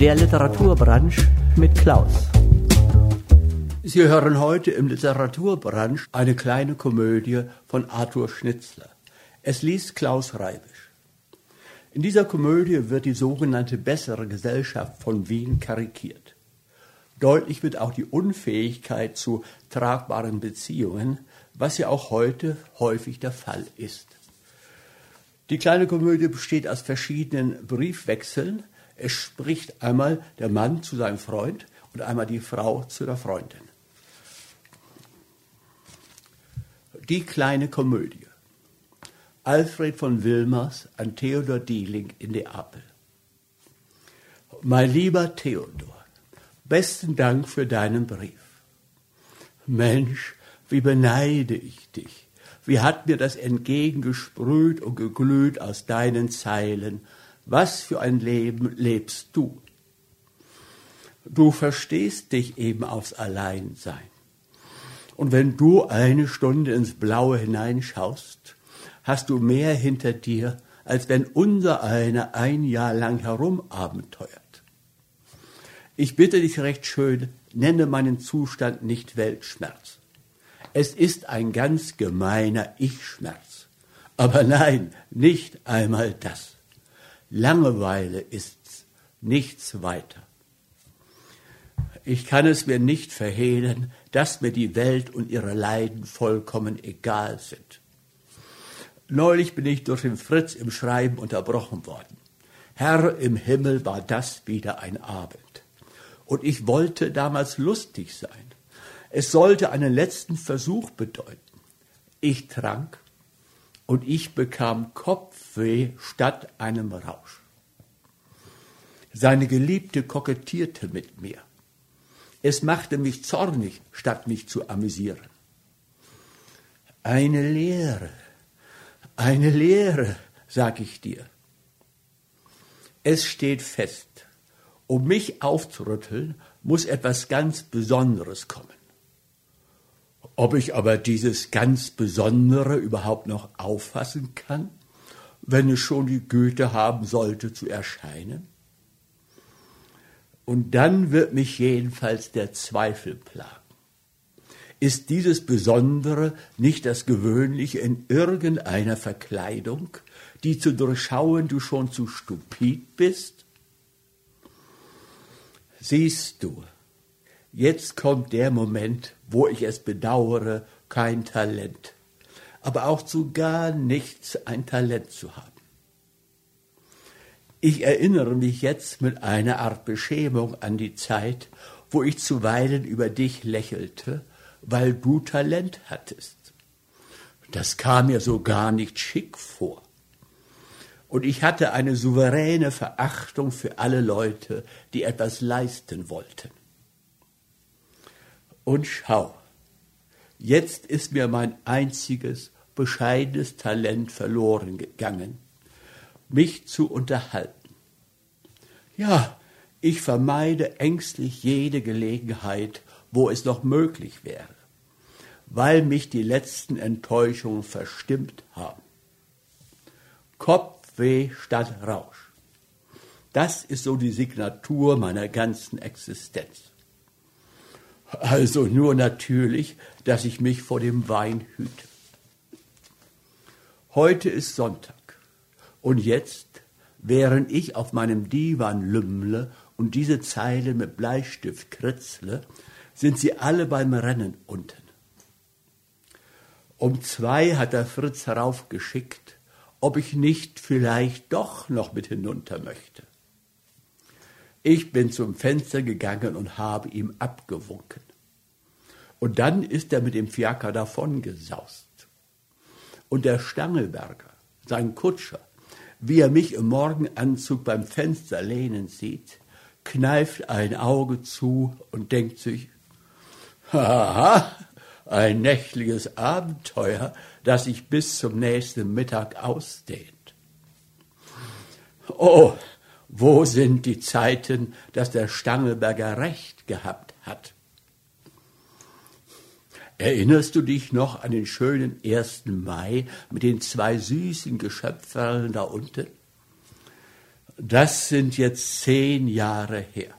Der Literaturbranche mit Klaus. Sie hören heute im Literaturbranche eine kleine Komödie von Arthur Schnitzler. Es liest Klaus Reibisch. In dieser Komödie wird die sogenannte bessere Gesellschaft von Wien karikiert. Deutlich wird auch die Unfähigkeit zu tragbaren Beziehungen, was ja auch heute häufig der Fall ist. Die kleine Komödie besteht aus verschiedenen Briefwechseln. Es spricht einmal der Mann zu seinem Freund und einmal die Frau zu der Freundin. Die kleine Komödie. Alfred von Wilmers an Theodor Dieling in Neapel. Mein lieber Theodor, besten Dank für deinen Brief. Mensch, wie beneide ich dich. Wie hat mir das entgegengesprüht und geglüht aus deinen Zeilen. Was für ein Leben lebst du? Du verstehst dich eben aufs Alleinsein. Und wenn du eine Stunde ins Blaue hineinschaust, hast du mehr hinter dir, als wenn unser einer ein Jahr lang herumabenteuert. Ich bitte dich recht schön, nenne meinen Zustand nicht Weltschmerz. Es ist ein ganz gemeiner Ich-Schmerz. Aber nein, nicht einmal das. Langeweile ist's, nichts weiter. Ich kann es mir nicht verhehlen, dass mir die Welt und ihre Leiden vollkommen egal sind. Neulich bin ich durch den Fritz im Schreiben unterbrochen worden. Herr im Himmel war das wieder ein Abend. Und ich wollte damals lustig sein. Es sollte einen letzten Versuch bedeuten. Ich trank und ich bekam Kopfweh statt einem Rausch. Seine Geliebte kokettierte mit mir. Es machte mich zornig, statt mich zu amüsieren. Eine Lehre, eine Lehre, sag ich dir. Es steht fest, um mich aufzurütteln, muss etwas ganz Besonderes kommen. Ob ich aber dieses ganz Besondere überhaupt noch auffassen kann, wenn es schon die Güte haben sollte zu erscheinen? Und dann wird mich jedenfalls der Zweifel plagen. Ist dieses Besondere nicht das Gewöhnliche in irgendeiner Verkleidung, die zu durchschauen du schon zu stupid bist? Siehst du, jetzt kommt der Moment, wo ich es bedauere, kein Talent, aber auch zu gar nichts ein Talent zu haben. Ich erinnere mich jetzt mit einer Art Beschämung an die Zeit, wo ich zuweilen über dich lächelte, weil du Talent hattest. Das kam mir so gar nicht schick vor. Und ich hatte eine souveräne Verachtung für alle Leute, die etwas leisten wollten. Und schau, jetzt ist mir mein einziges, bescheidenes Talent verloren gegangen mich zu unterhalten. Ja, ich vermeide ängstlich jede Gelegenheit, wo es noch möglich wäre, weil mich die letzten Enttäuschungen verstimmt haben. Kopfweh statt Rausch. Das ist so die Signatur meiner ganzen Existenz. Also nur natürlich, dass ich mich vor dem Wein hüte. Heute ist Sonntag. Und jetzt, während ich auf meinem Divan lümmle und diese Zeilen mit Bleistift kritzle, sind sie alle beim Rennen unten. Um zwei hat der Fritz heraufgeschickt, ob ich nicht vielleicht doch noch mit hinunter möchte. Ich bin zum Fenster gegangen und habe ihm abgewunken. Und dann ist er mit dem Fiaker davongesaust. Und der Stangelberger, sein Kutscher, wie er mich im Morgenanzug beim Fenster lehnen sieht, kneift ein Auge zu und denkt sich, haha, ein nächtliches Abenteuer, das sich bis zum nächsten Mittag ausdehnt. Oh, wo sind die Zeiten, dass der Stangelberger recht gehabt hat? Erinnerst du dich noch an den schönen 1. Mai mit den zwei süßen Geschöpferln da unten? Das sind jetzt zehn Jahre her.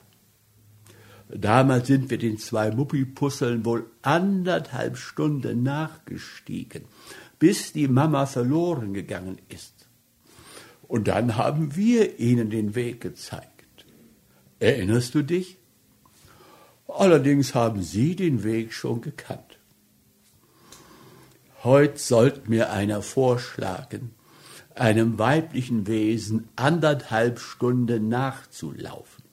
Damals sind wir den zwei Muppipusseln wohl anderthalb Stunden nachgestiegen, bis die Mama verloren gegangen ist. Und dann haben wir ihnen den Weg gezeigt. Erinnerst du dich? Allerdings haben sie den Weg schon gekannt. Heut sollte mir einer vorschlagen, einem weiblichen Wesen anderthalb Stunden nachzulaufen.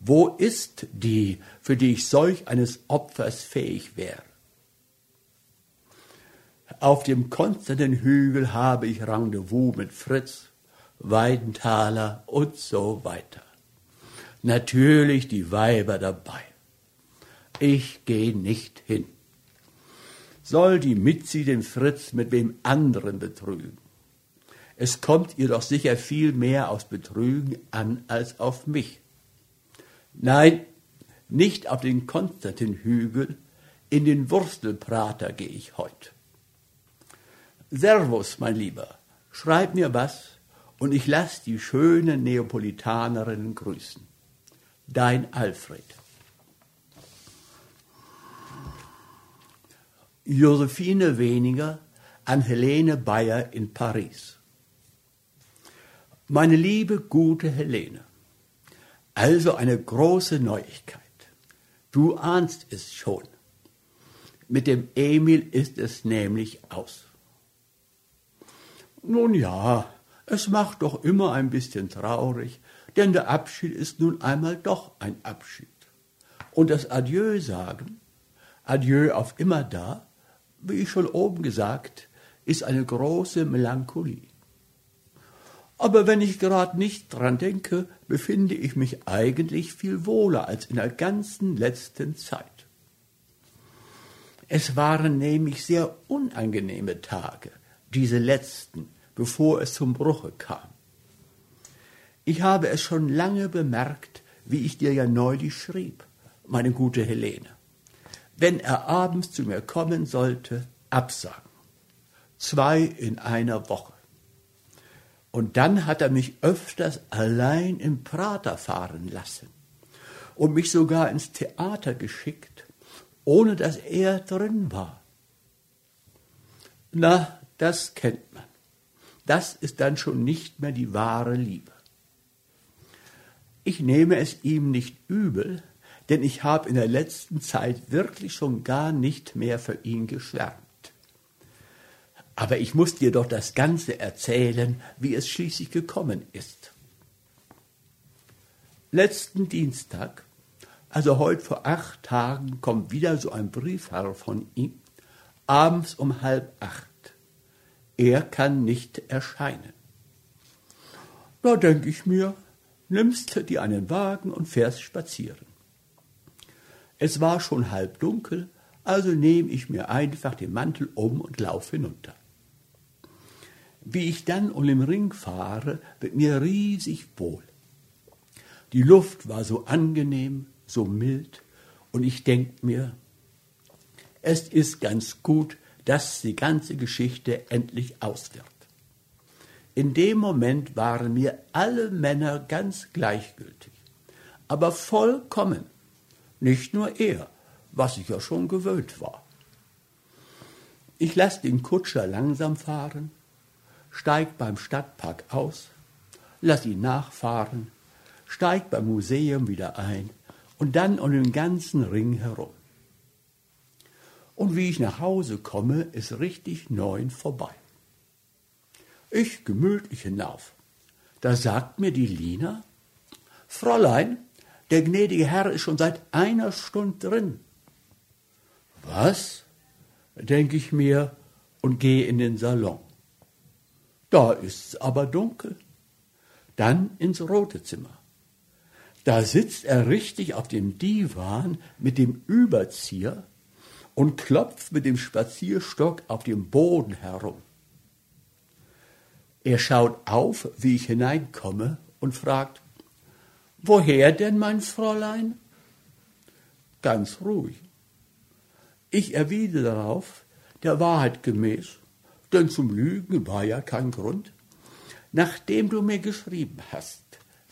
Wo ist die, für die ich solch eines Opfers fähig wäre? Auf dem konstanten Hügel habe ich Rendezvous mit Fritz, Weidenthaler und so weiter. Natürlich die Weiber dabei. Ich gehe nicht hin. Soll die Mitzi den Fritz mit wem anderen betrügen? Es kommt ihr doch sicher viel mehr aufs Betrügen an als auf mich. Nein, nicht auf den Konstantinhügel, in den Wurstelprater gehe ich heut. Servus, mein Lieber, schreib mir was und ich lass die schönen Neapolitanerinnen grüßen. Dein Alfred. Josephine Weniger an Helene Bayer in Paris. Meine liebe, gute Helene, also eine große Neuigkeit. Du ahnst es schon. Mit dem Emil ist es nämlich aus. Nun ja, es macht doch immer ein bisschen traurig, denn der Abschied ist nun einmal doch ein Abschied. Und das Adieu sagen, Adieu auf immer da, wie ich schon oben gesagt, ist eine große Melancholie. Aber wenn ich gerade nicht dran denke, befinde ich mich eigentlich viel wohler als in der ganzen letzten Zeit. Es waren nämlich sehr unangenehme Tage, diese letzten, bevor es zum Bruche kam. Ich habe es schon lange bemerkt, wie ich dir ja neulich schrieb, meine gute Helene. Wenn er abends zu mir kommen sollte, absagen. Zwei in einer Woche. Und dann hat er mich öfters allein im Prater fahren lassen und mich sogar ins Theater geschickt, ohne dass er drin war. Na, das kennt man. Das ist dann schon nicht mehr die wahre Liebe. Ich nehme es ihm nicht übel, denn ich habe in der letzten Zeit wirklich schon gar nicht mehr für ihn geschwärmt. Aber ich muss dir doch das Ganze erzählen, wie es schließlich gekommen ist. Letzten Dienstag, also heute vor acht Tagen, kommt wieder so ein Briefherr von ihm, abends um halb acht. Er kann nicht erscheinen. Da denke ich mir, nimmst dir einen Wagen und fährst spazieren. Es war schon halb dunkel, also nehme ich mir einfach den Mantel um und lauf hinunter. Wie ich dann um den Ring fahre, wird mir riesig wohl. Die Luft war so angenehm, so mild, und ich denk mir, es ist ganz gut, dass die ganze Geschichte endlich aus wird. In dem Moment waren mir alle Männer ganz gleichgültig, aber vollkommen, nicht nur er, was ich ja schon gewöhnt war. Ich lasse den Kutscher langsam fahren, steigt beim Stadtpark aus, lass ihn nachfahren, steigt beim Museum wieder ein und dann um den ganzen Ring herum. Und wie ich nach Hause komme, ist richtig neun vorbei. Ich gemütlich hinauf. Da sagt mir die Lina, Fräulein, der gnädige Herr ist schon seit einer Stunde drin. Was? denke ich mir und gehe in den Salon. Da ist's aber dunkel. Dann ins rote Zimmer. Da sitzt er richtig auf dem Divan mit dem Überzieher und klopft mit dem Spazierstock auf dem Boden herum. Er schaut auf, wie ich hineinkomme und fragt, Woher denn, mein Fräulein? Ganz ruhig. Ich erwidere darauf, der Wahrheit gemäß, denn zum Lügen war ja kein Grund. Nachdem du mir geschrieben hast,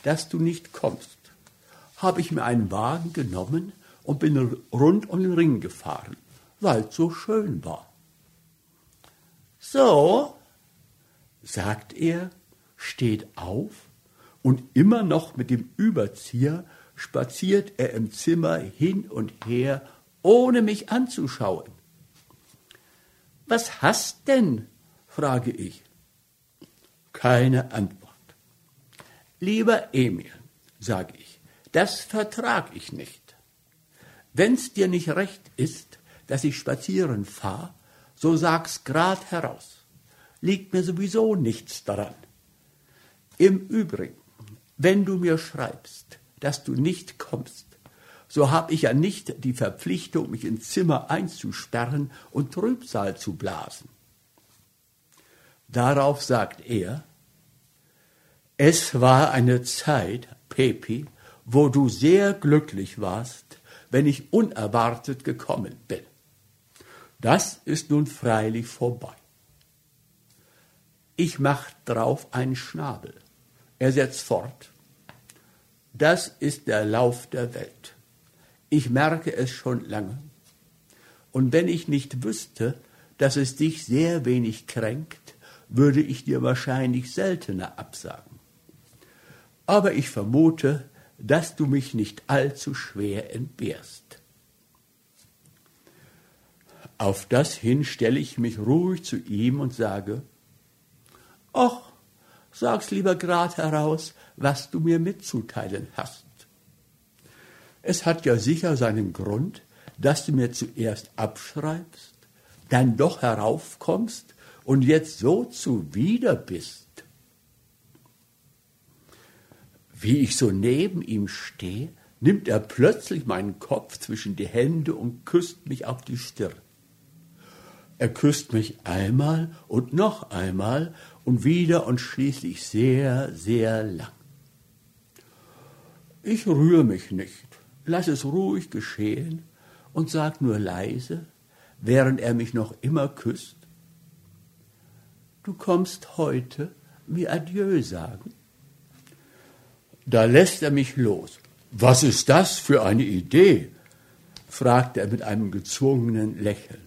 dass du nicht kommst, habe ich mir einen Wagen genommen und bin rund um den Ring gefahren, weil es so schön war. So, sagt er, steht auf und immer noch mit dem Überzieher spaziert er im Zimmer hin und her, ohne mich anzuschauen. Was hast denn? frage ich. Keine Antwort. Lieber Emil, sage ich, das vertrag ich nicht. Wenn's dir nicht recht ist, dass ich spazieren fahr, so sag's grad heraus. Liegt mir sowieso nichts daran. Im Übrigen, wenn du mir schreibst, dass du nicht kommst, so hab ich ja nicht die Verpflichtung, mich ins Zimmer einzusperren und Trübsal zu blasen. Darauf sagt er, es war eine Zeit, Pepi, wo du sehr glücklich warst, wenn ich unerwartet gekommen bin. Das ist nun freilich vorbei. Ich mach drauf einen Schnabel. Er setzt fort. Das ist der Lauf der Welt. Ich merke es schon lange. Und wenn ich nicht wüsste, dass es dich sehr wenig kränkt, würde ich dir wahrscheinlich seltener absagen. Aber ich vermute, dass du mich nicht allzu schwer entbehrst. Auf das hin stelle ich mich ruhig zu ihm und sage, Och, sag's lieber grad heraus, was du mir mitzuteilen hast. Es hat ja sicher seinen Grund, dass du mir zuerst abschreibst, dann doch heraufkommst und jetzt so zuwider bist. Wie ich so neben ihm stehe, nimmt er plötzlich meinen Kopf zwischen die Hände und küsst mich auf die Stirn. Er küsst mich einmal und noch einmal und wieder und schließlich sehr, sehr lang. Ich rühre mich nicht, lass es ruhig geschehen und sag nur leise, während er mich noch immer küsst, du kommst heute mir Adieu sagen. Da lässt er mich los. Was ist das für eine Idee? fragt er mit einem gezwungenen Lächeln.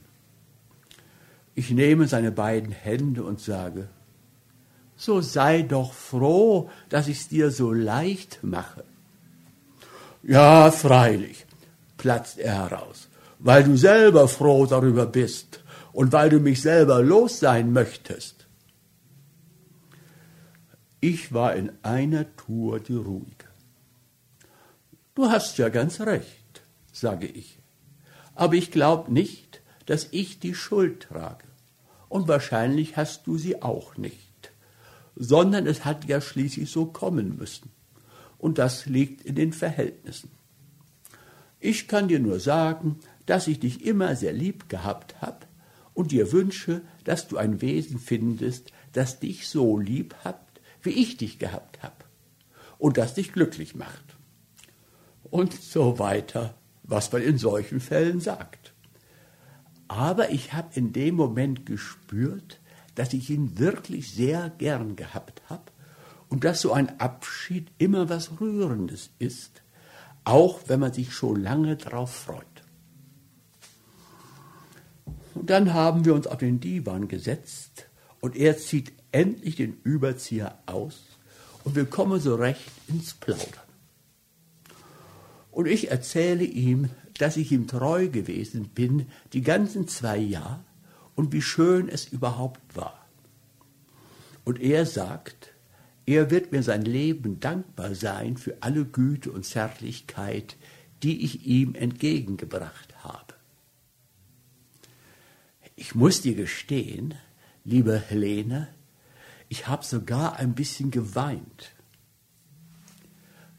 Ich nehme seine beiden Hände und sage, so sei doch froh, dass ich's dir so leicht mache. Ja, freilich, platzt er heraus, weil du selber froh darüber bist und weil du mich selber los sein möchtest. Ich war in einer Tour die ruhige. Du hast ja ganz recht, sage ich, aber ich glaube nicht, dass ich die Schuld trage, und wahrscheinlich hast du sie auch nicht sondern es hat ja schließlich so kommen müssen. Und das liegt in den Verhältnissen. Ich kann dir nur sagen, dass ich dich immer sehr lieb gehabt habe und dir wünsche, dass du ein Wesen findest, das dich so lieb hat, wie ich dich gehabt habe und das dich glücklich macht. Und so weiter, was man in solchen Fällen sagt. Aber ich habe in dem Moment gespürt, dass ich ihn wirklich sehr gern gehabt habe und dass so ein Abschied immer was Rührendes ist, auch wenn man sich schon lange darauf freut. Und dann haben wir uns auf den Divan gesetzt und er zieht endlich den Überzieher aus und wir kommen so recht ins Plaudern. Und ich erzähle ihm, dass ich ihm treu gewesen bin die ganzen zwei Jahre und wie schön es überhaupt war. Und er sagt, er wird mir sein Leben dankbar sein für alle Güte und Zärtlichkeit, die ich ihm entgegengebracht habe. Ich muss dir gestehen, liebe Helene, ich habe sogar ein bisschen geweint.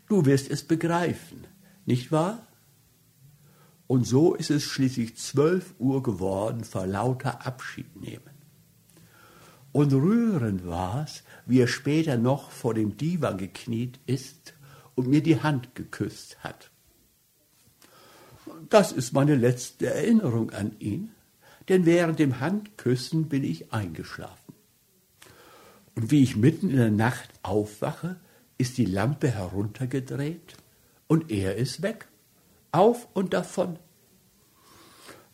Du wirst es begreifen, nicht wahr? Und so ist es schließlich zwölf Uhr geworden vor lauter Abschiednehmen. Und rührend war's, wie er später noch vor dem Divan gekniet ist und mir die Hand geküsst hat. Das ist meine letzte Erinnerung an ihn, denn während dem Handküssen bin ich eingeschlafen. Und wie ich mitten in der Nacht aufwache, ist die Lampe heruntergedreht und er ist weg. Auf und davon.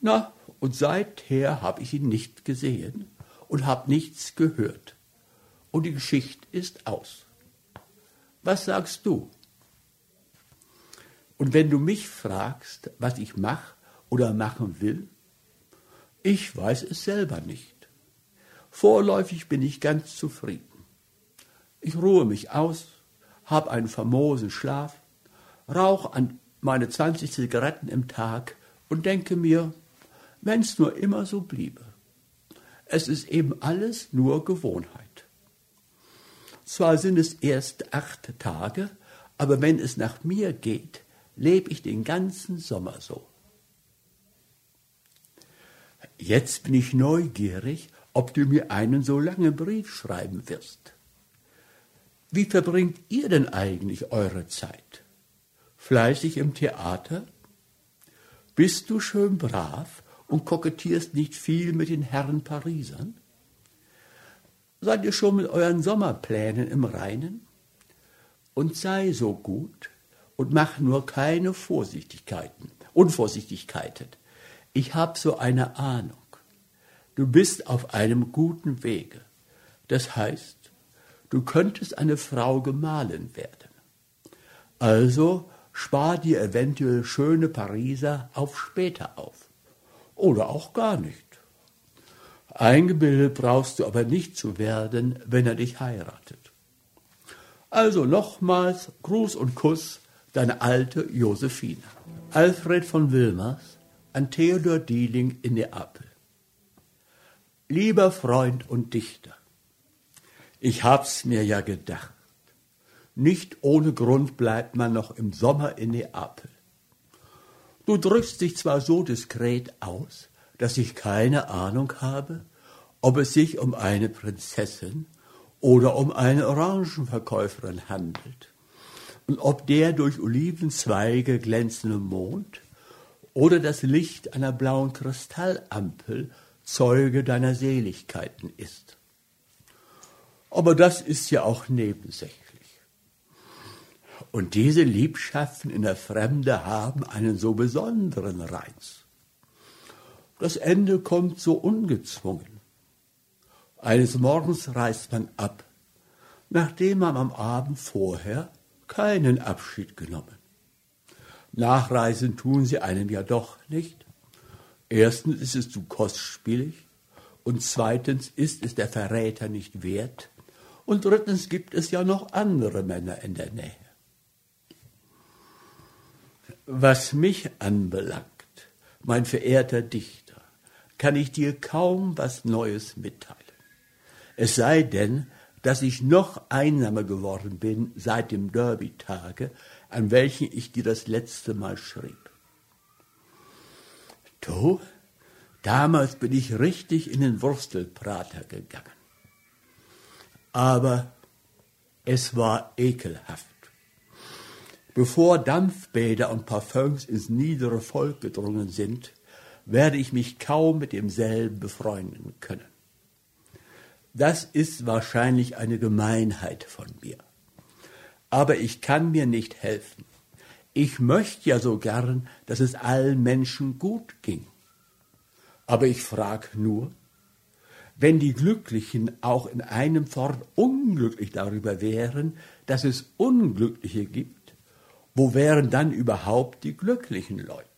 Na, und seither habe ich ihn nicht gesehen und habe nichts gehört. Und die Geschichte ist aus. Was sagst du? Und wenn du mich fragst, was ich mache oder machen will, ich weiß es selber nicht. Vorläufig bin ich ganz zufrieden. Ich ruhe mich aus, habe einen famosen Schlaf, rauche an meine 20 Zigaretten im Tag und denke mir, wenn's nur immer so bliebe. Es ist eben alles nur Gewohnheit. Zwar sind es erst acht Tage, aber wenn es nach mir geht, lebe ich den ganzen Sommer so. Jetzt bin ich neugierig, ob du mir einen so langen Brief schreiben wirst. Wie verbringt ihr denn eigentlich eure Zeit? Fleißig im Theater? Bist du schön brav und kokettierst nicht viel mit den Herren Parisern? Seid ihr schon mit euren Sommerplänen im Reinen? Und sei so gut und mach nur keine Vorsichtigkeiten, Unvorsichtigkeiten. Ich hab so eine Ahnung. Du bist auf einem guten Wege. Das heißt, du könntest eine Frau gemahlen werden. Also spar dir eventuell schöne Pariser auf später auf. Oder auch gar nicht. Eingebildet brauchst du aber nicht zu werden, wenn er dich heiratet. Also nochmals Gruß und Kuss, deine alte Josephine. Alfred von Wilmers an Theodor Dieling in Neapel. Lieber Freund und Dichter, ich hab's mir ja gedacht. Nicht ohne Grund bleibt man noch im Sommer in Neapel. Du drückst dich zwar so diskret aus, dass ich keine Ahnung habe, ob es sich um eine Prinzessin oder um eine Orangenverkäuferin handelt und ob der durch Olivenzweige glänzende Mond oder das Licht einer blauen Kristallampel Zeuge deiner Seligkeiten ist. Aber das ist ja auch nebensächlich. Und diese Liebschaften in der Fremde haben einen so besonderen Reiz. Das Ende kommt so ungezwungen. Eines Morgens reist man ab, nachdem man am Abend vorher keinen Abschied genommen. Nachreisen tun sie einem ja doch nicht. Erstens ist es zu kostspielig und zweitens ist es der Verräter nicht wert und drittens gibt es ja noch andere Männer in der Nähe. Was mich anbelangt, mein verehrter Dichter, kann ich dir kaum was Neues mitteilen. Es sei denn, dass ich noch einsamer geworden bin seit dem Derby-Tage, an welchen ich dir das letzte Mal schrieb. Du, damals bin ich richtig in den Wurstelprater gegangen. Aber es war ekelhaft. Bevor Dampfbäder und Parfums ins niedere Volk gedrungen sind, werde ich mich kaum mit demselben befreunden können. Das ist wahrscheinlich eine Gemeinheit von mir. Aber ich kann mir nicht helfen. Ich möchte ja so gern, dass es allen Menschen gut ging. Aber ich frage nur, wenn die Glücklichen auch in einem Fort unglücklich darüber wären, dass es Unglückliche gibt, wo wären dann überhaupt die glücklichen Leute?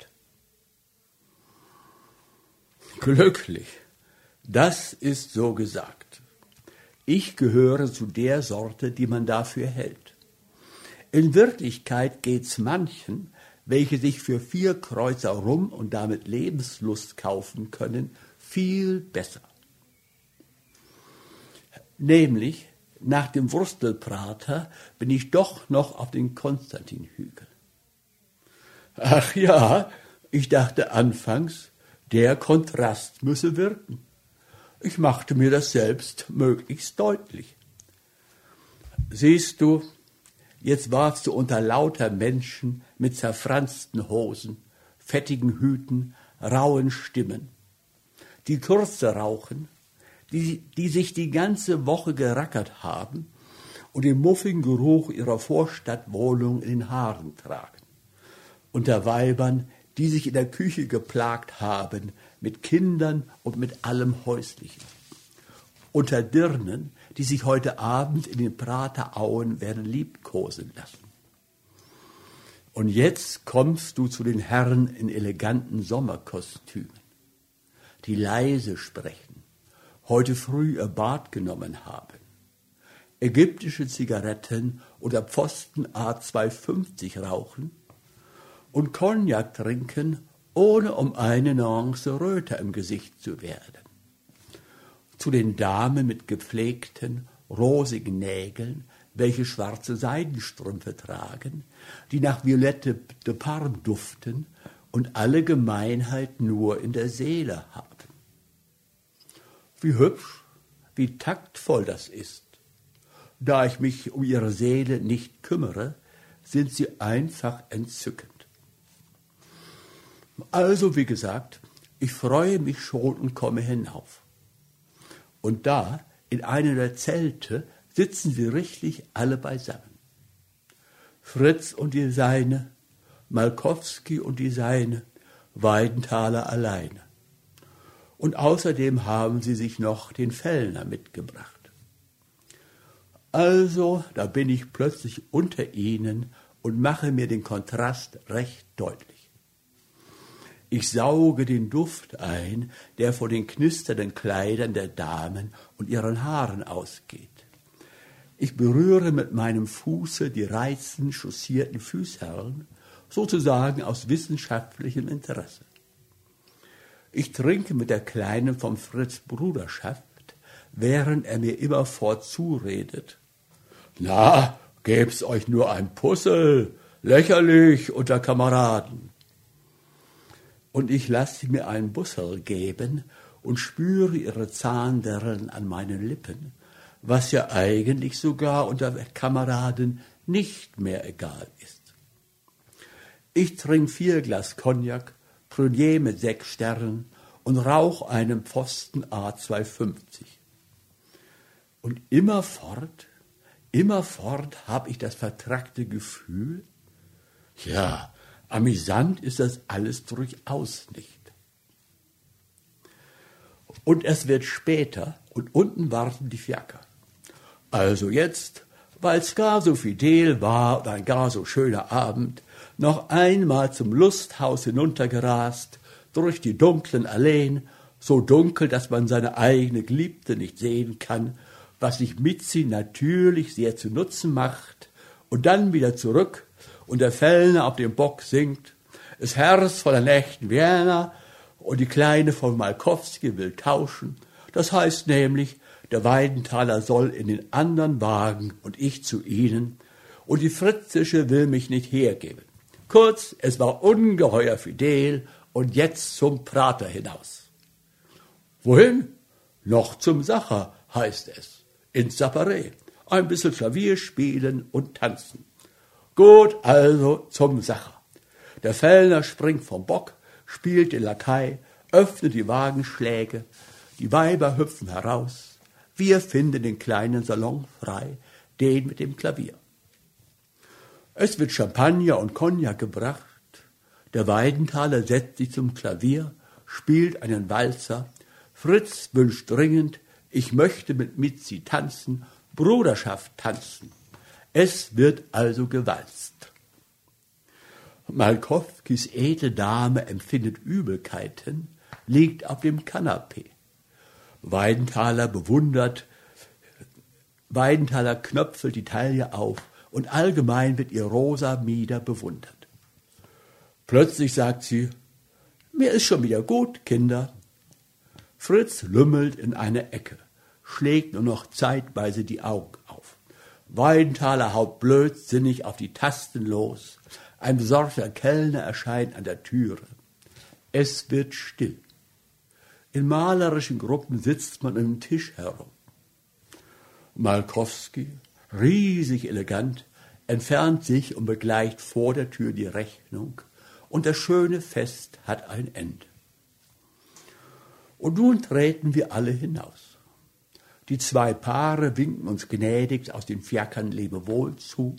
Glücklich, das ist so gesagt. Ich gehöre zu der Sorte, die man dafür hält. In Wirklichkeit geht's manchen, welche sich für vier Kreuzer rum und damit Lebenslust kaufen können, viel besser. Nämlich nach dem Wurstelprater bin ich doch noch auf den Konstantinhügel. Ach ja, ich dachte anfangs, der Kontrast müsse wirken. Ich machte mir das selbst möglichst deutlich. Siehst du, Jetzt warst du unter lauter Menschen mit zerfransten Hosen, fettigen Hüten, rauen Stimmen, die Kurze rauchen, die, die sich die ganze Woche gerackert haben und den muffigen Geruch ihrer Vorstadtwohnung in den Haaren tragen. Unter Weibern, die sich in der Küche geplagt haben, mit Kindern und mit allem Häuslichen. Unter Dirnen, die sich heute Abend in den Praterauen werden liebkosen lassen. Und jetzt kommst du zu den Herren in eleganten Sommerkostümen, die leise sprechen, heute früh ihr Bad genommen haben, ägyptische Zigaretten oder Pfosten A250 rauchen und Cognac trinken, ohne um eine Nuance röter im Gesicht zu werden. Zu den Damen mit gepflegten, rosigen Nägeln, welche schwarze Seidenstrümpfe tragen, die nach Violette de Parme duften und alle Gemeinheit nur in der Seele haben. Wie hübsch, wie taktvoll das ist. Da ich mich um ihre Seele nicht kümmere, sind sie einfach entzückend. Also, wie gesagt, ich freue mich schon und komme hinauf. Und da, in einem der Zelte, sitzen sie richtig alle beisammen. Fritz und die Seine, Malkowski und die Seine, Weidenthaler alleine. Und außerdem haben sie sich noch den Fellner mitgebracht. Also, da bin ich plötzlich unter ihnen und mache mir den Kontrast recht deutlich. Ich sauge den Duft ein, der von den knisternden Kleidern der Damen und ihren Haaren ausgeht. Ich berühre mit meinem Fuße die reizend chaussierten Fußherren, sozusagen aus wissenschaftlichem Interesse. Ich trinke mit der Kleinen vom Fritz Bruderschaft, während er mir immerfort zuredet. Na, gäb's euch nur ein Puzzle, lächerlich unter Kameraden und ich lasse mir einen Bussel geben und spüre ihre Zahnderren an meinen Lippen, was ja eigentlich sogar unter Kameraden nicht mehr egal ist. Ich trinke vier Glas Cognac, Prunier mit sechs Sternen und rauch einen Pfosten A250. Und immerfort, immerfort habe ich das vertrackte Gefühl, ja, Amüsant ist das alles durchaus nicht. Und es wird später und unten warten die Fiaker. Also jetzt, weil es gar so fidel war und ein gar so schöner Abend, noch einmal zum Lusthaus hinuntergerast, durch die dunklen Alleen, so dunkel, dass man seine eigene Geliebte nicht sehen kann, was sich Mitzi natürlich sehr zu Nutzen macht, und dann wieder zurück und der Fellner auf dem Bock singt, das Herz von der Nächten Werner und die Kleine von Malkowski will tauschen. Das heißt nämlich, der Weidenthaler soll in den anderen Wagen und ich zu ihnen und die Fritzische will mich nicht hergeben. Kurz, es war ungeheuer fidel und jetzt zum Prater hinaus. Wohin? Noch zum Sacher, heißt es. Ins Sapperé. Ein bisschen Klavier spielen und tanzen. Gut, also zum Sacher. Der Fellner springt vom Bock, spielt den Lakai, öffnet die Wagenschläge, die Weiber hüpfen heraus. Wir finden den kleinen Salon frei, den mit dem Klavier. Es wird Champagner und Cognac gebracht. Der Weidenthaler setzt sich zum Klavier, spielt einen Walzer. Fritz wünscht dringend, ich möchte mit Mitzi tanzen, Bruderschaft tanzen. Es wird also gewalzt. Malkowskis edle Dame empfindet Übelkeiten, liegt auf dem Kanapee. Weidenthaler bewundert, Weidenthaler knöpfelt die Taille auf und allgemein wird ihr rosa Mieder bewundert. Plötzlich sagt sie, mir ist schon wieder gut, Kinder. Fritz lümmelt in eine Ecke, schlägt nur noch zeitweise die Augen Weidenthaler haut blödsinnig auf die Tasten los. Ein besorgter Kellner erscheint an der Türe. Es wird still. In malerischen Gruppen sitzt man um den Tisch herum. Malkowski, riesig elegant, entfernt sich und begleicht vor der Tür die Rechnung, und das schöne Fest hat ein Ende. Und nun treten wir alle hinaus. Die zwei Paare winken uns gnädig aus den Fiakern Lebewohl zu.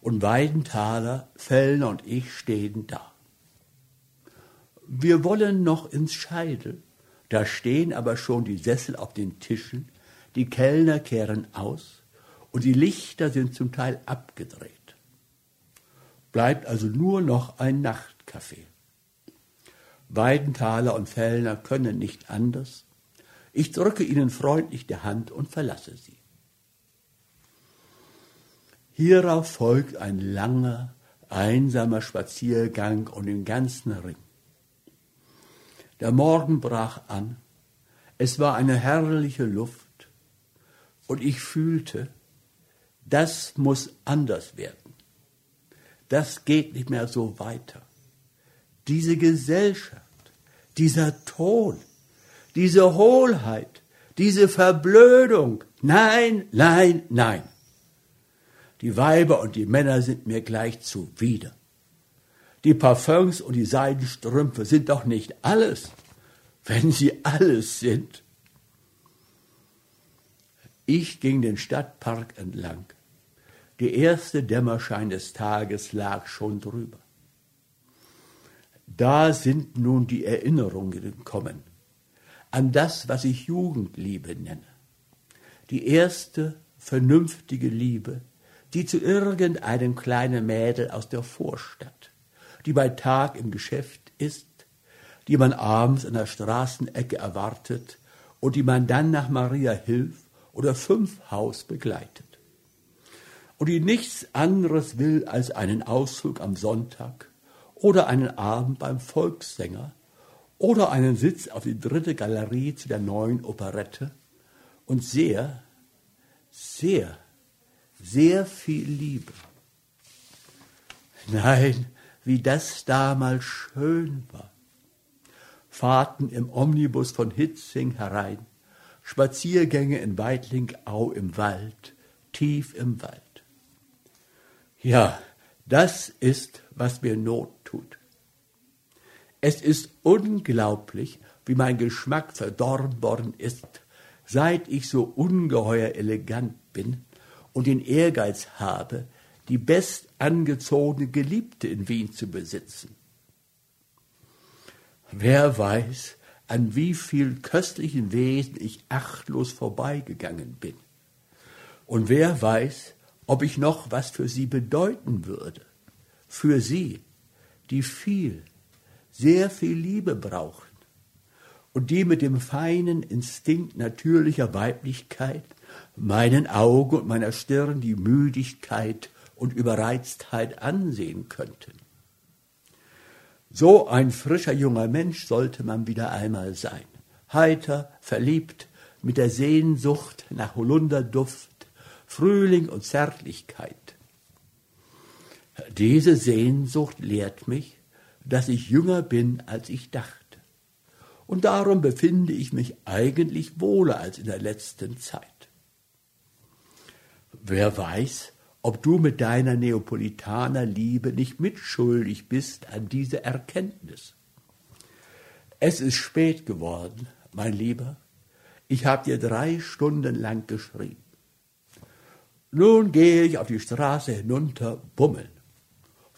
Und Weidenthaler, Fellner und ich stehen da. Wir wollen noch ins Scheidel. Da stehen aber schon die Sessel auf den Tischen, die Kellner kehren aus und die Lichter sind zum Teil abgedreht. Bleibt also nur noch ein Nachtcafé. Weidenthaler und Fellner können nicht anders. Ich drücke ihnen freundlich die Hand und verlasse sie. Hierauf folgt ein langer, einsamer Spaziergang um den ganzen Ring. Der Morgen brach an, es war eine herrliche Luft, und ich fühlte, das muss anders werden. Das geht nicht mehr so weiter. Diese Gesellschaft, dieser Ton, diese Hohlheit, diese Verblödung, nein, nein, nein. Die Weiber und die Männer sind mir gleich zuwider. Die Parfums und die Seidenstrümpfe sind doch nicht alles, wenn sie alles sind. Ich ging den Stadtpark entlang. Der erste Dämmerschein des Tages lag schon drüber. Da sind nun die Erinnerungen gekommen an das, was ich Jugendliebe nenne. Die erste vernünftige Liebe, die zu irgendeinem kleinen Mädel aus der Vorstadt, die bei Tag im Geschäft ist, die man abends an der Straßenecke erwartet und die man dann nach Maria Hilf oder Fünfhaus begleitet. Und die nichts anderes will als einen Ausflug am Sonntag oder einen Abend beim Volkssänger oder einen Sitz auf die dritte Galerie zu der neuen Operette und sehr, sehr, sehr viel Liebe. Nein, wie das damals schön war. Fahrten im Omnibus von Hitzing herein, Spaziergänge in Weitlingau im Wald, tief im Wald. Ja, das ist, was mir Not tut. Es ist unglaublich, wie mein Geschmack verdorben worden ist, seit ich so ungeheuer elegant bin und den Ehrgeiz habe, die best angezogene Geliebte in Wien zu besitzen. Wer weiß, an wie viel köstlichen Wesen ich achtlos vorbeigegangen bin. Und wer weiß, ob ich noch was für sie bedeuten würde. Für sie, die viel, sehr viel Liebe brauchen und die mit dem feinen Instinkt natürlicher Weiblichkeit meinen Augen und meiner Stirn die Müdigkeit und Überreiztheit ansehen könnten. So ein frischer junger Mensch sollte man wieder einmal sein. Heiter, verliebt, mit der Sehnsucht nach Holunderduft, Frühling und Zärtlichkeit. Diese Sehnsucht lehrt mich, dass ich jünger bin, als ich dachte. Und darum befinde ich mich eigentlich wohler als in der letzten Zeit. Wer weiß, ob du mit deiner Neapolitanerliebe nicht mitschuldig bist an diese Erkenntnis. Es ist spät geworden, mein Lieber. Ich habe dir drei Stunden lang geschrieben. Nun gehe ich auf die Straße hinunter bummeln.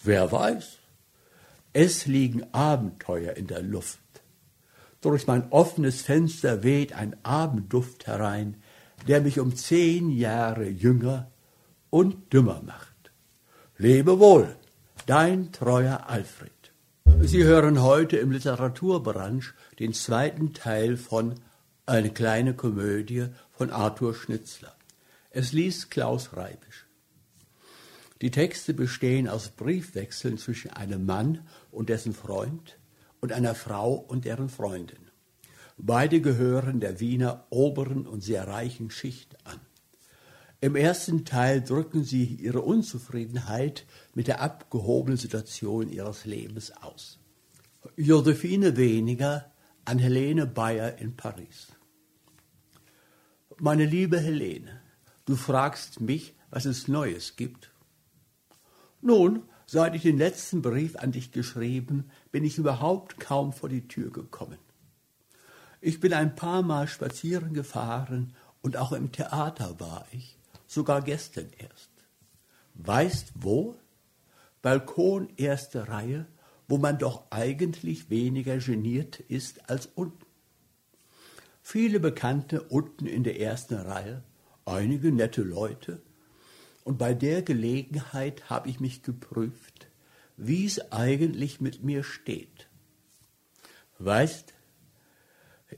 Wer weiß, es liegen Abenteuer in der Luft. Durch mein offenes Fenster weht ein Abendduft herein, der mich um zehn Jahre jünger und dümmer macht. Lebe wohl, dein treuer Alfred. Sie hören heute im Literaturbranche den zweiten Teil von Eine kleine Komödie von Arthur Schnitzler. Es liest Klaus Reibisch. Die Texte bestehen aus Briefwechseln zwischen einem Mann und dessen Freund und einer Frau und deren Freundin. Beide gehören der Wiener oberen und sehr reichen Schicht an. Im ersten Teil drücken sie ihre Unzufriedenheit mit der abgehobenen Situation ihres Lebens aus. Josephine weniger an Helene Bayer in Paris. Meine liebe Helene, du fragst mich, was es Neues gibt. Nun, seit ich den letzten Brief an dich geschrieben, bin ich überhaupt kaum vor die Tür gekommen. Ich bin ein paar Mal spazieren gefahren Und auch im Theater war ich, sogar gestern erst. Weißt wo? Balkon erste Reihe, wo man doch eigentlich weniger geniert ist als unten. Viele Bekannte unten in der ersten Reihe, einige nette Leute. Und bei der Gelegenheit habe ich mich geprüft, wie es eigentlich mit mir steht. Weißt,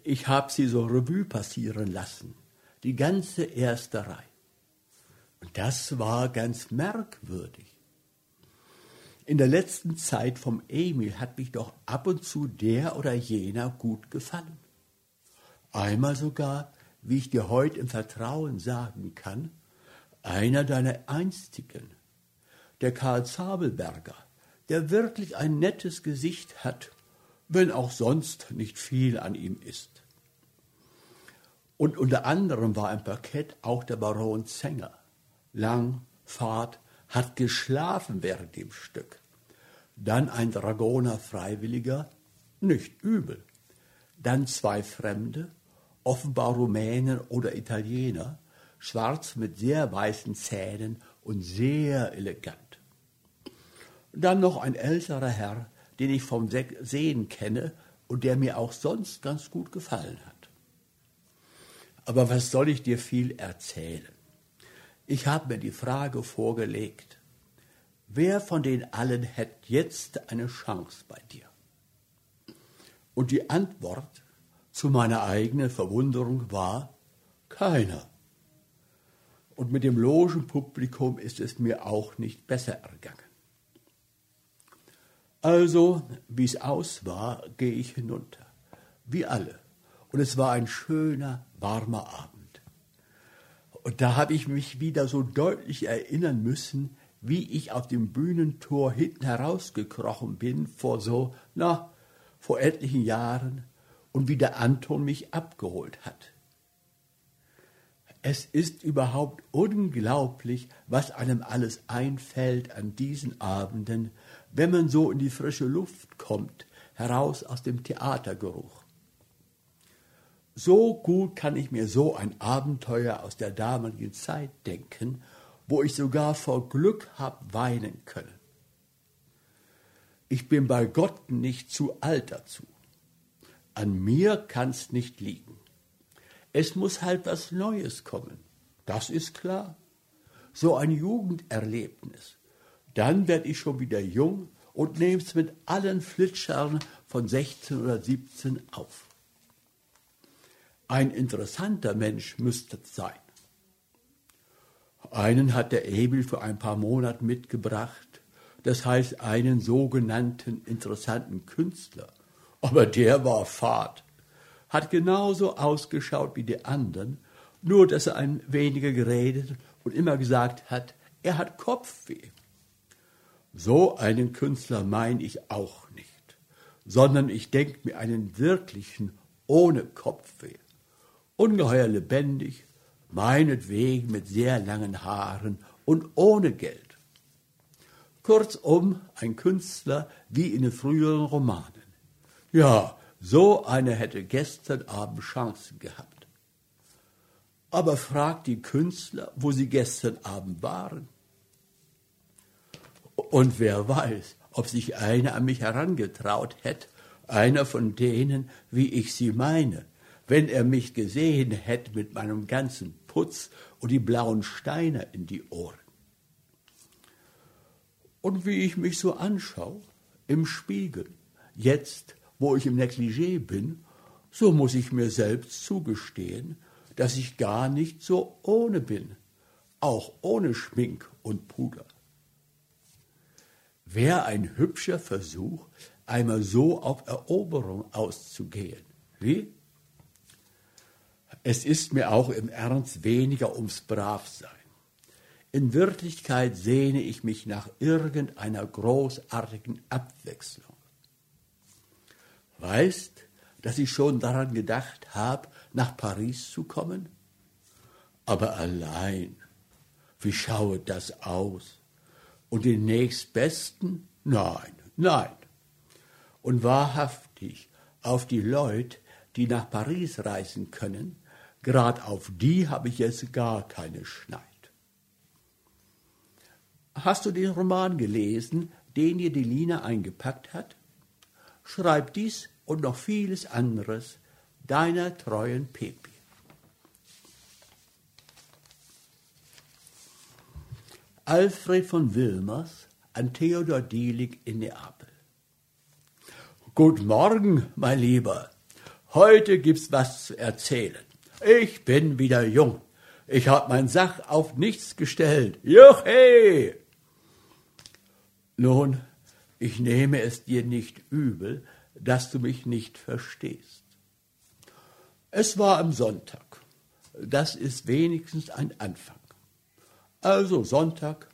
ich habe sie so Revue passieren lassen, die ganze erste Reihe. Und das war ganz merkwürdig. In der letzten Zeit vom Emil hat mich doch ab und zu der oder jener gut gefallen. Einmal sogar, wie ich dir heute im Vertrauen sagen kann, einer deiner einstigen, der Karl Zabelberger, der wirklich ein nettes Gesicht hat, wenn auch sonst nicht viel an ihm ist. Und unter anderem war im Parkett auch der Baron Zenger. Lang, Fahrt, hat geschlafen während dem Stück. Dann ein Dragoner Freiwilliger, nicht übel. Dann zwei Fremde, offenbar Rumänen oder Italiener, schwarz mit sehr weißen Zähnen und sehr elegant. Dann noch ein älterer Herr, den ich vom Sehen kenne und der mir auch sonst ganz gut gefallen hat. Aber was soll ich dir viel erzählen? Ich habe mir die Frage vorgelegt, wer von den allen hätte jetzt eine Chance bei dir? Und die Antwort zu meiner eigenen Verwunderung war keiner. Und mit dem Logenpublikum ist es mir auch nicht besser ergangen. Also, wie es aus war, gehe ich hinunter, wie alle. Und es war ein schöner, warmer Abend. Und da habe ich mich wieder so deutlich erinnern müssen, wie ich auf dem Bühnentor hinten herausgekrochen bin vor so, na, vor etlichen Jahren und wie der Anton mich abgeholt hat. Es ist überhaupt unglaublich, was einem alles einfällt an diesen Abenden, wenn man so in die frische Luft kommt, heraus aus dem Theatergeruch. So gut kann ich mir so ein Abenteuer aus der damaligen Zeit denken, wo ich sogar vor Glück hab weinen können. Ich bin bei Gott nicht zu alt dazu. An mir kann's nicht liegen. Es muss halt was Neues kommen. Das ist klar. So ein Jugenderlebnis. Dann werd ich schon wieder jung und nehm's mit allen Flitschern von 16 oder 17 auf. Ein interessanter Mensch müsste es sein. Einen hat der Emil für ein paar Monate mitgebracht, das heißt einen sogenannten interessanten Künstler. Aber der war fad. Hat genauso ausgeschaut wie die anderen, nur dass er ein weniger geredet und immer gesagt hat, er hat Kopfweh. So einen Künstler meine ich auch nicht, sondern ich denke mir einen wirklichen ohne Kopfweh. Ungeheuer lebendig, meinetwegen mit sehr langen Haaren und ohne Geld. Kurzum, ein Künstler wie in den früheren Romanen. Ja, so einer hätte gestern Abend Chancen gehabt. Aber fragt die Künstler, wo sie gestern Abend waren. Und wer weiß, ob sich einer an mich herangetraut hätte, einer von denen, wie ich sie meine, wenn er mich gesehen hätte mit meinem ganzen Putz und die blauen Steine in die Ohren. Und wie ich mich so anschaue, im Spiegel, jetzt wo ich im Negligé bin, so muss ich mir selbst zugestehen, dass ich gar nicht so ohne bin, auch ohne Schmink und Puder. Wär ein hübscher Versuch, einmal so auf Eroberung auszugehen. Wie? Es ist mir auch im Ernst weniger ums Bravsein. In Wirklichkeit sehne ich mich nach irgendeiner großartigen Abwechslung weißt, dass ich schon daran gedacht habe, nach Paris zu kommen? Aber allein, wie schaue das aus? Und den nächstbesten? Nein, nein. Und wahrhaftig, auf die Leute, die nach Paris reisen können, Grad auf die habe ich jetzt gar keine Schneid. Hast du den Roman gelesen, den dir die Lina eingepackt hat? Schreib dies und noch vieles anderes deiner treuen Pepi. Alfred von Wilmers an Theodor Dielig in Neapel. Guten Morgen, mein Lieber. Heute gibt's was zu erzählen. Ich bin wieder jung. Ich hab mein Sach auf nichts gestellt. Juchhe! Nun, ich nehme es dir nicht übel, dass du mich nicht verstehst. Es war am Sonntag. Das ist wenigstens ein Anfang. Also Sonntag,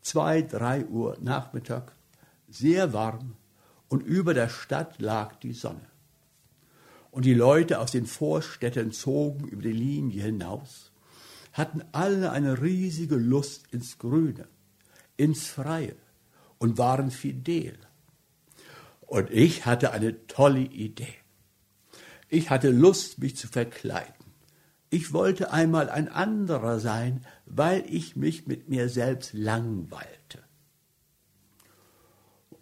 zwei, drei Uhr Nachmittag, sehr warm und über der Stadt lag die Sonne. Und die Leute aus den Vorstädten zogen über die Linie hinaus, hatten alle eine riesige Lust ins Grüne, ins Freie und waren fidel. Und ich hatte eine tolle Idee. Ich hatte Lust, mich zu verkleiden. Ich wollte einmal ein anderer sein, weil ich mich mit mir selbst langweilte.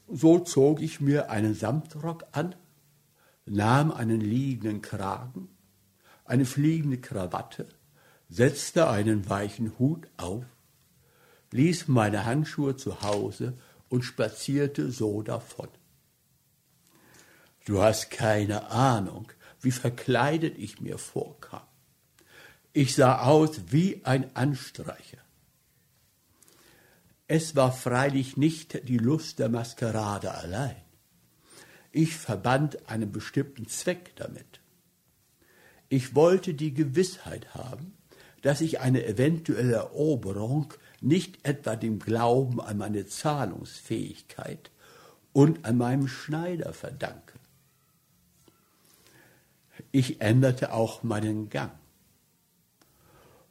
So zog ich mir einen Samtrock an, nahm einen liegenden Kragen, eine fliegende Krawatte, setzte einen weichen Hut auf, ließ meine Handschuhe zu Hause und spazierte so davon. Du hast keine Ahnung, wie verkleidet ich mir vorkam. Ich sah aus wie ein Anstreicher. Es war freilich nicht die Lust der Maskerade allein. Ich verband einen bestimmten Zweck damit. Ich wollte die Gewissheit haben, dass ich eine eventuelle Eroberung nicht etwa dem Glauben an meine Zahlungsfähigkeit und an meinem Schneider verdanke. Ich änderte auch meinen Gang.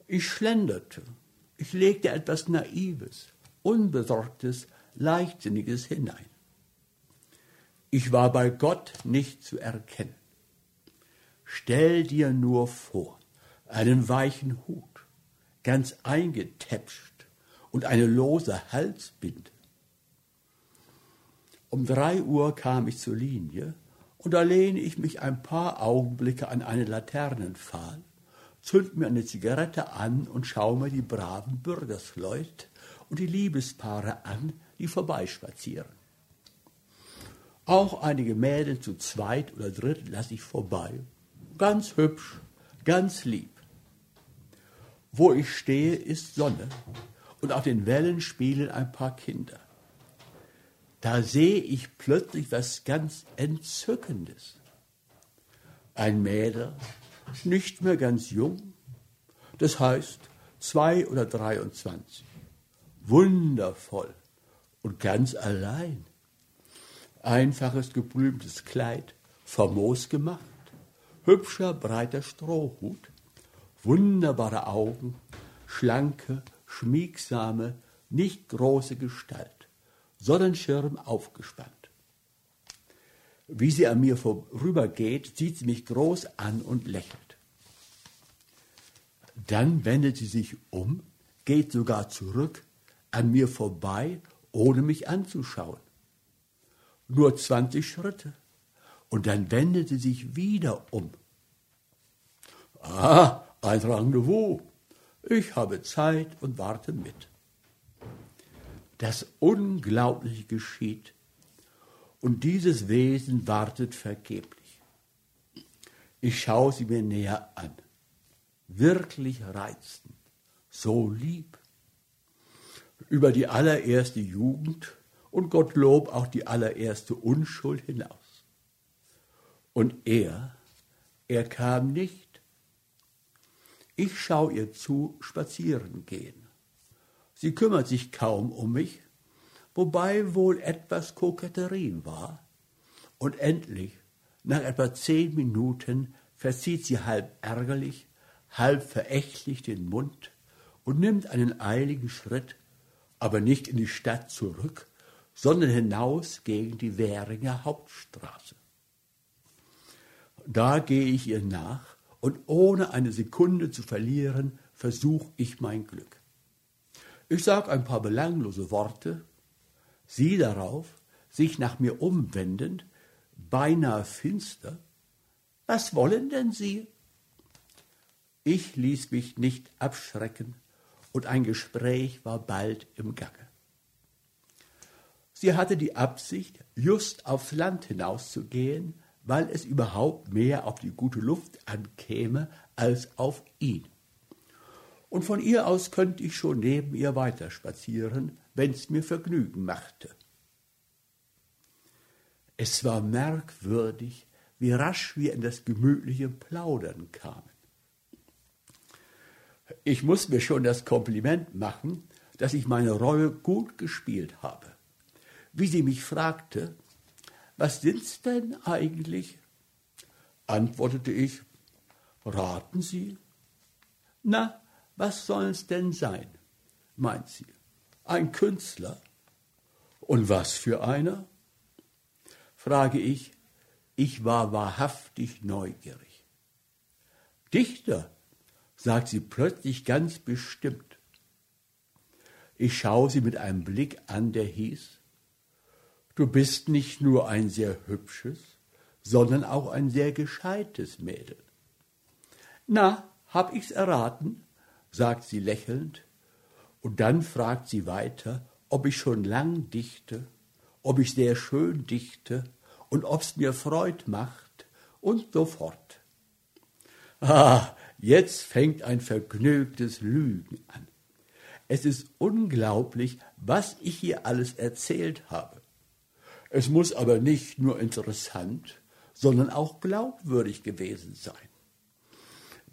Ich schlenderte. Ich legte etwas Naives, Unbesorgtes, Leichtsinniges hinein. Ich war bei Gott nicht zu erkennen. Stell dir nur vor, einen weichen Hut, ganz eingetäpscht und eine lose Halsbinde. Um drei Uhr kam ich zur Linie und da lehne ich mich ein paar Augenblicke an eine Laternenpfahl, zünd mir eine Zigarette an und schaue mir die braven Bürgersleut und die Liebespaare an, die vorbeispazieren. Auch einige Mädel zu zweit oder dritt lasse ich vorbei. Ganz hübsch, ganz lieb. Wo ich stehe, ist Sonne und auf den Wellen spielen ein paar Kinder. Da sehe ich plötzlich was ganz Entzückendes. Ein Mädel, nicht mehr ganz jung, das heißt zwei oder 23, wundervoll und ganz allein. Einfaches geblümtes Kleid, famos gemacht, hübscher breiter Strohhut, wunderbare Augen, schlanke, schmiegsame, nicht große Gestalt. Sonnenschirm aufgespannt. Wie sie an mir vorübergeht, sieht sie mich groß an und lächelt. Dann wendet sie sich um, geht sogar zurück, an mir vorbei, ohne mich anzuschauen. Nur 20 Schritte. Und dann wendet sie sich wieder um. Ah, ein Rendezvous. Ich habe Zeit und warte mit. Das Unglaubliche geschieht. Und dieses Wesen wartet vergeblich. Ich schaue sie mir näher an. Wirklich reizend, so lieb. Über die allererste Jugend und Gottlob auch die allererste Unschuld hinaus. Und er, er kam nicht. Ich schaue ihr zu spazieren gehen. Sie kümmert sich kaum um mich, wobei wohl etwas Koketterie war. Und endlich, nach etwa zehn Minuten, verzieht sie halb ärgerlich, halb verächtlich den Mund und nimmt einen eiligen Schritt, aber nicht in die Stadt zurück, sondern hinaus gegen die Währinger Hauptstraße. Da gehe ich ihr nach und ohne eine Sekunde zu verlieren, versuche ich mein Glück. Ich sage ein paar belanglose Worte, sie darauf, sich nach mir umwendend, beinahe finster. Was wollen denn Sie? Ich ließ mich nicht abschrecken, und ein Gespräch war bald im Gange. Sie hatte die Absicht, just aufs Land hinauszugehen, weil es überhaupt mehr auf die gute Luft ankäme als auf ihn. Und von ihr aus könnte ich schon neben ihr weiterspazieren, wenn's mir Vergnügen machte. Es war merkwürdig, wie rasch wir in das gemütliche Plaudern kamen. Ich muss mir schon das Kompliment machen, dass ich meine Rolle gut gespielt habe. Wie sie mich fragte, was sind's denn eigentlich? Antwortete ich, raten Sie? Na, was soll's denn sein? meint sie. Ein Künstler. Und was für einer? Frage ich, ich war wahrhaftig neugierig. Dichter, sagt sie plötzlich ganz bestimmt. Ich schaue sie mit einem Blick an, der hieß, du bist nicht nur ein sehr hübsches, sondern auch ein sehr gescheites Mädel. Na, hab ich's erraten? sagt sie lächelnd, und dann fragt sie weiter, ob ich schon lang dichte, ob ich sehr schön dichte und ob's mir Freud macht und so fort. Ah, Jetzt fängt ein vergnügtes Lügen an. Es ist unglaublich, was ich hier alles erzählt habe. Es muss aber nicht nur interessant, sondern auch glaubwürdig gewesen sein.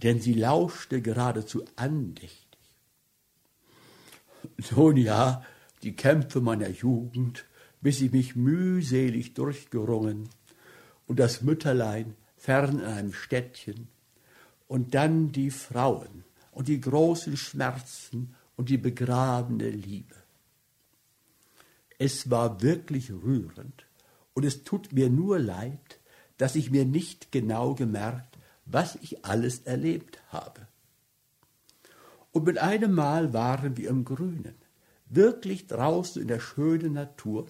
Denn sie lauschte geradezu andächtig. Nun ja, die Kämpfe meiner Jugend, bis ich mich mühselig durchgerungen und das Mütterlein fern in einem Städtchen und dann die Frauen und die großen Schmerzen und die begrabene Liebe. Es war wirklich rührend und es tut mir nur leid, dass ich mir nicht genau gemerkt, was ich alles erlebt habe. Und mit einem Mal waren wir im Grünen, wirklich draußen in der schönen Natur,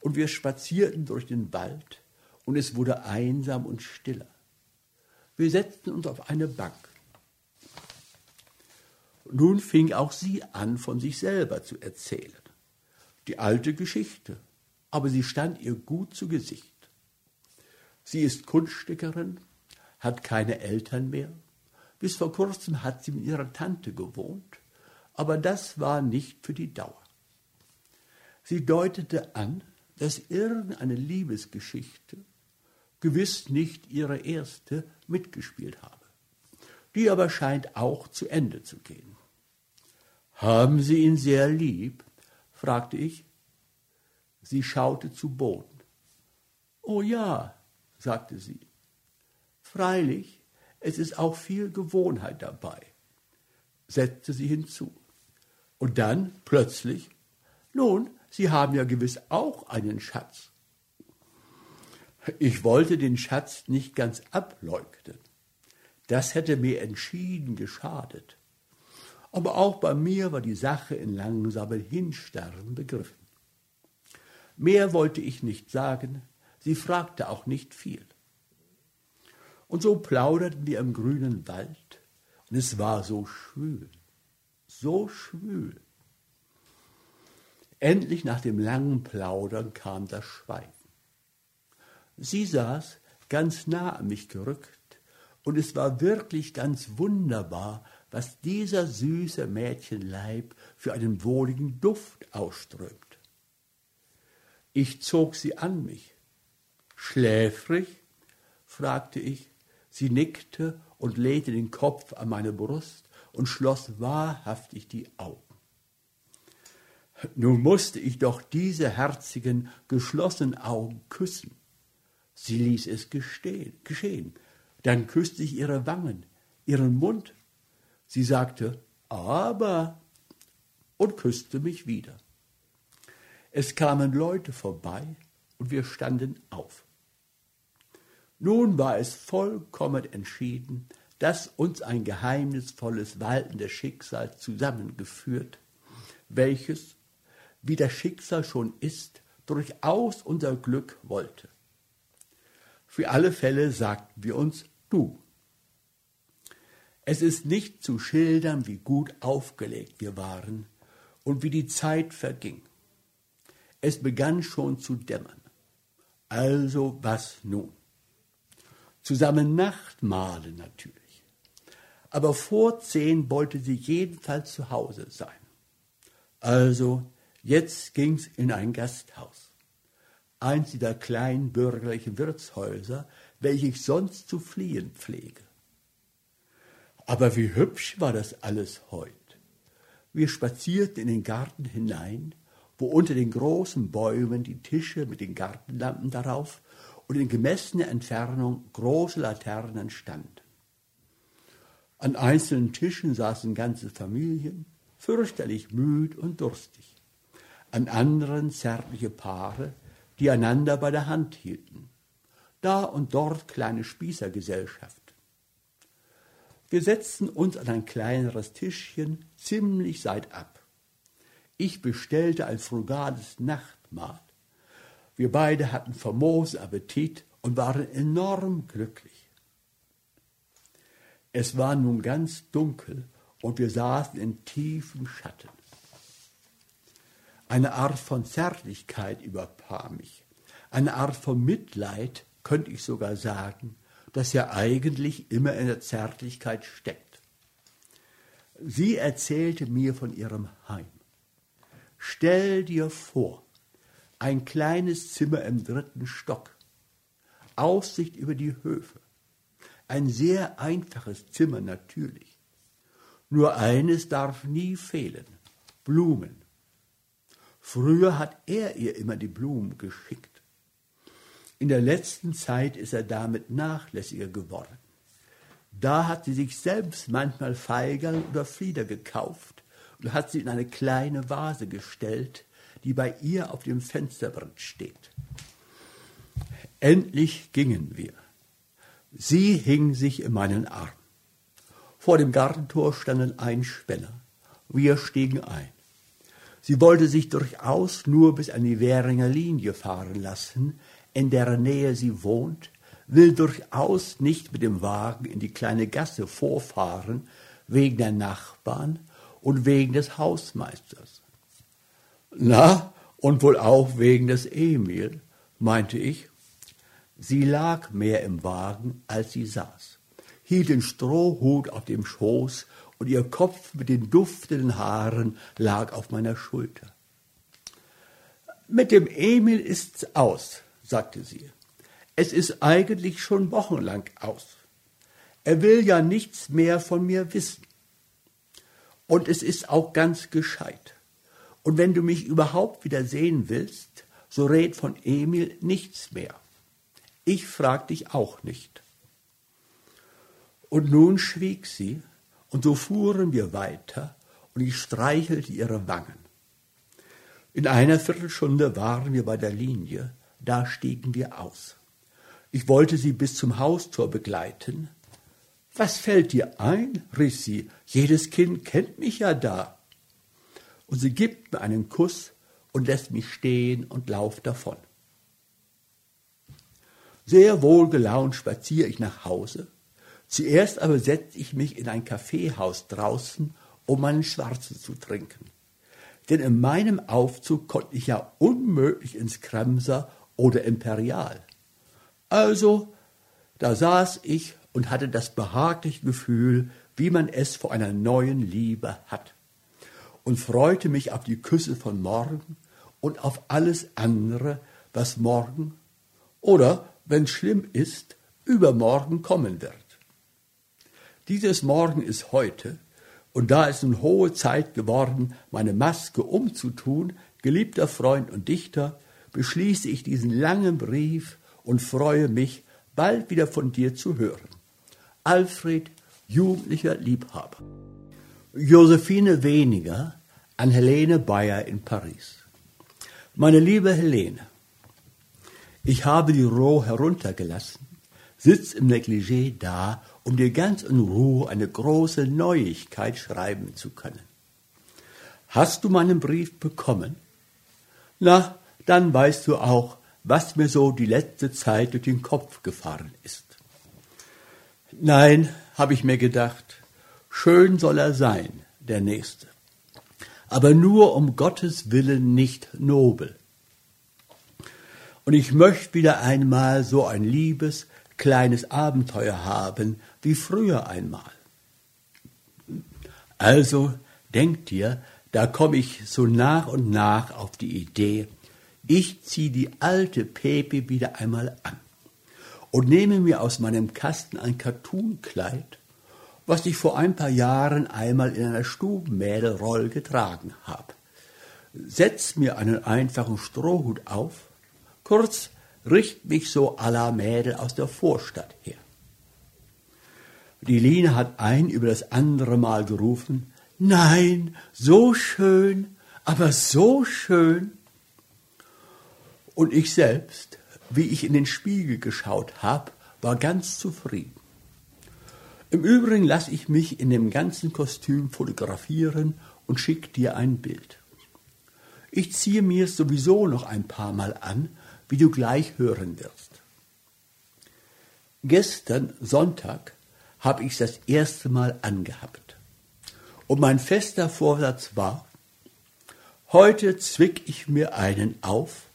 und wir spazierten durch den Wald, und es wurde einsam und stiller. Wir setzten uns auf eine Bank. Nun fing auch sie an, von sich selber zu erzählen. Die alte Geschichte, aber sie stand ihr gut zu Gesicht. Sie ist Kunststickerin, hat keine Eltern mehr. Bis vor kurzem hat sie mit ihrer Tante gewohnt, aber das war nicht für die Dauer. Sie deutete an, dass irgendeine Liebesgeschichte gewiss nicht ihre erste mitgespielt habe. Die aber scheint auch zu Ende zu gehen. Haben Sie ihn sehr lieb? Fragte ich. Sie schaute zu Boden. Oh ja, sagte sie. Freilich, es ist auch viel Gewohnheit dabei, setzte sie hinzu. Und dann plötzlich, nun, Sie haben ja gewiss auch einen Schatz. Ich wollte den Schatz nicht ganz ableugnen. Das hätte mir entschieden geschadet. Aber auch bei mir war die Sache in langsamem Hinsterben begriffen. Mehr wollte ich nicht sagen, sie fragte auch nicht viel. Und so plauderten wir im grünen Wald, und es war so schwül, so schwül. Endlich nach dem langen Plaudern kam das Schweigen. Sie saß ganz nah an mich gerückt, und es war wirklich ganz wunderbar, was dieser süße Mädchenleib für einen wohligen Duft ausströmt. Ich zog sie an mich. Schläfrig? fragte ich. Sie nickte und legte den Kopf an meine Brust und schloss wahrhaftig die Augen. Nun musste ich doch diese herzigen, geschlossenen Augen küssen. Sie ließ es gestehen, geschehen. Dann küsste ich ihre Wangen, ihren Mund. Sie sagte, aber, und küsste mich wieder. Es kamen Leute vorbei und wir standen auf. Nun war es vollkommen entschieden, dass uns ein geheimnisvolles, waltendes Schicksal zusammengeführt, welches, wie das Schicksal schon ist, durchaus unser Glück wollte. Für alle Fälle sagten wir uns du. Es ist nicht zu schildern, wie gut aufgelegt wir waren und wie die Zeit verging. Es begann schon zu dämmern. Also was nun? Zusammen Nachtmahlen natürlich. Aber vor zehn wollte sie jedenfalls zu Hause sein. Also jetzt ging's in ein Gasthaus. Eins dieser kleinen bürgerlichen Wirtshäuser, welche ich sonst zu fliehen pflege. Aber wie hübsch war das alles heut. Wir spazierten in den Garten hinein, wo unter den großen Bäumen die Tische mit den Gartenlampen darauf und in gemessener Entfernung große Laternen standen. An einzelnen Tischen saßen ganze Familien, fürchterlich müd und durstig. An anderen zärtliche Paare, die einander bei der Hand hielten. Da und dort kleine Spießergesellschaft. Wir setzten uns an ein kleineres Tischchen ziemlich seitab. Ich bestellte ein frugales Nachtmahl. Wir beide hatten famosen Appetit und waren enorm glücklich. Es war nun ganz dunkel und wir saßen in tiefem Schatten. Eine Art von Zärtlichkeit überkam mich, eine Art von Mitleid, könnte ich sogar sagen, das ja eigentlich immer in der Zärtlichkeit steckt. Sie erzählte mir von ihrem Heim. Stell dir vor, ein kleines Zimmer im dritten Stock, Aussicht über die Höfe, ein sehr einfaches Zimmer natürlich. Nur eines darf nie fehlen, Blumen. Früher hat er ihr immer die Blumen geschickt. In der letzten Zeit ist er damit nachlässiger geworden. Da hat sie sich selbst manchmal Feigerl oder Flieder gekauft und hat sie in eine kleine Vase gestellt, die bei ihr auf dem Fensterbrett steht. Endlich gingen wir. Sie hing sich in meinen Arm. Vor dem Gartentor standen ein Spänner. Wir stiegen ein. Sie wollte sich durchaus nur bis an die Währinger Linie fahren lassen, in deren Nähe sie wohnt, will durchaus nicht mit dem Wagen in die kleine Gasse vorfahren, wegen der Nachbarn und wegen des Hausmeisters. Na, und wohl auch wegen des Emil, meinte ich. Sie lag mehr im Wagen, als sie saß, hielt den Strohhut auf dem Schoß und ihr Kopf mit den duftenden Haaren lag auf meiner Schulter. Mit dem Emil ist's aus, sagte sie. Es ist eigentlich schon wochenlang aus. Er will ja nichts mehr von mir wissen. Und es ist auch ganz gescheit. Und wenn du mich überhaupt wieder sehen willst, so red von Emil nichts mehr. Ich frag dich auch nicht. Und nun schwieg sie, und so fuhren wir weiter, und ich streichelte ihre Wangen. In einer Viertelstunde waren wir bei der Linie, da stiegen wir aus. Ich wollte sie bis zum Haustor begleiten. Was fällt dir ein? rief sie. Jedes Kind kennt mich ja da. Und sie gibt mir einen Kuss und lässt mich stehen und lauft davon. Sehr wohlgelaunt spaziere ich nach Hause. Zuerst aber setze ich mich in ein Kaffeehaus draußen, um meinen Schwarzen zu trinken. Denn in meinem Aufzug konnte ich ja unmöglich ins Kremser oder Imperial. Also, da saß ich und hatte das behagliche Gefühl, wie man es vor einer neuen Liebe hat, und freute mich auf die Küsse von morgen und auf alles andere, was morgen oder, wenn schlimm ist, übermorgen kommen wird. Dieses Morgen ist heute, und da ist nun hohe Zeit geworden, meine Maske umzutun, geliebter Freund und Dichter, beschließe ich diesen langen Brief und freue mich, bald wieder von dir zu hören. Alfred, jugendlicher Liebhaber. Josephine Weniger an Helene Bayer in Paris. Meine liebe Helene, ich habe die Roh heruntergelassen, sitzt im Negligé da, um dir ganz in Ruhe eine große Neuigkeit schreiben zu können. Hast du meinen Brief bekommen? Na, dann weißt du auch, was mir so die letzte Zeit durch den Kopf gefahren ist. Nein, habe ich mir gedacht, schön soll er sein, der Nächste, aber nur um Gottes willen nicht nobel. Und ich möchte wieder einmal so ein liebes, kleines Abenteuer haben, wie früher einmal. Also denkt dir, da komme ich so nach und nach auf die Idee, ich ziehe die alte Pepe wieder einmal an und nehme mir aus meinem Kasten ein Cartoonkleid, was ich vor ein paar Jahren einmal in einer Stubenmädelroll getragen habe. Setz mir einen einfachen Strohhut auf, kurz richt mich so à la Mädel aus der Vorstadt her. Die Line hat ein über das andere Mal gerufen, nein, so schön, aber so schön. Und ich selbst, wie ich in den Spiegel geschaut habe, war ganz zufrieden. Im Übrigen lasse ich mich in dem ganzen Kostüm fotografieren und schicke dir ein Bild. Ich ziehe mir es sowieso noch ein paar Mal an, wie du gleich hören wirst. Gestern Sonntag habe ich das erste Mal angehabt. Und mein fester Vorsatz war, heute zwick ich mir einen auf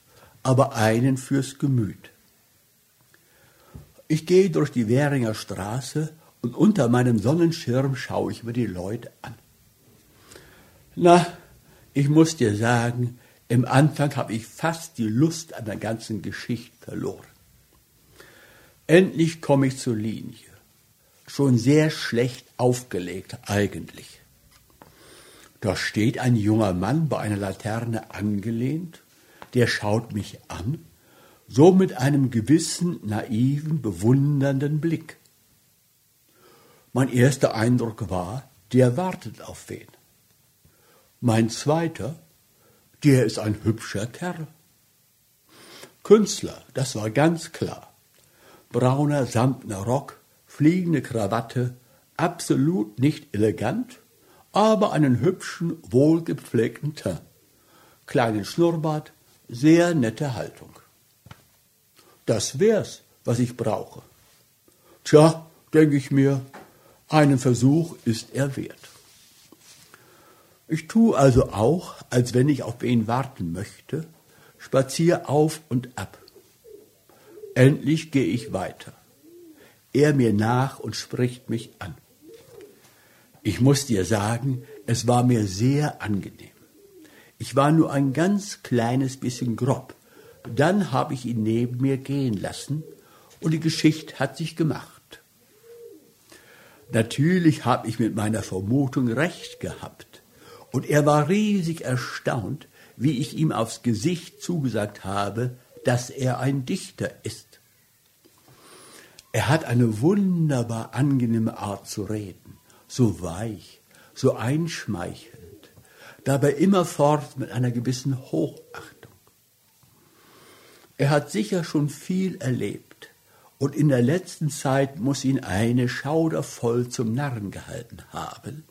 aber einen fürs Gemüt. Ich gehe durch die Währinger Straße und unter meinem Sonnenschirm schaue ich mir die Leute an. Na, ich muss dir sagen, im Anfang habe ich fast die Lust an der ganzen Geschichte verloren. Endlich komme ich zur Linie. Schon sehr schlecht aufgelegt eigentlich. Da steht ein junger Mann bei einer Laterne angelehnt der schaut mich an, so mit einem gewissen, naiven, bewundernden Blick. Mein erster Eindruck war, der wartet auf wen. Mein zweiter, der ist ein hübscher Kerl. Künstler, das war ganz klar. Brauner samtner Rock, fliegende Krawatte, absolut nicht elegant, aber einen hübschen, wohlgepflegten Teint. Kleinen Schnurrbart, sehr nette Haltung. Das wär's, was ich brauche. Tja, denke ich mir, einen Versuch ist er wert. Ich tue also auch, als wenn ich auf wen warten möchte, spazier auf und ab. Endlich gehe ich weiter. Er mir nach und spricht mich an. Ich muss dir sagen, es war mir sehr angenehm. Ich war nur ein ganz kleines bisschen grob. Dann habe ich ihn neben mir gehen lassen und die Geschichte hat sich gemacht. Natürlich habe ich mit meiner Vermutung recht gehabt und er war riesig erstaunt, wie ich ihm aufs Gesicht zugesagt habe, dass er ein Dichter ist. Er hat eine wunderbar angenehme Art zu reden, so weich, so einschmeichelnd dabei immerfort mit einer gewissen Hochachtung. Er hat sicher schon viel erlebt, und in der letzten Zeit muss ihn eine schaudervoll zum Narren gehalten haben,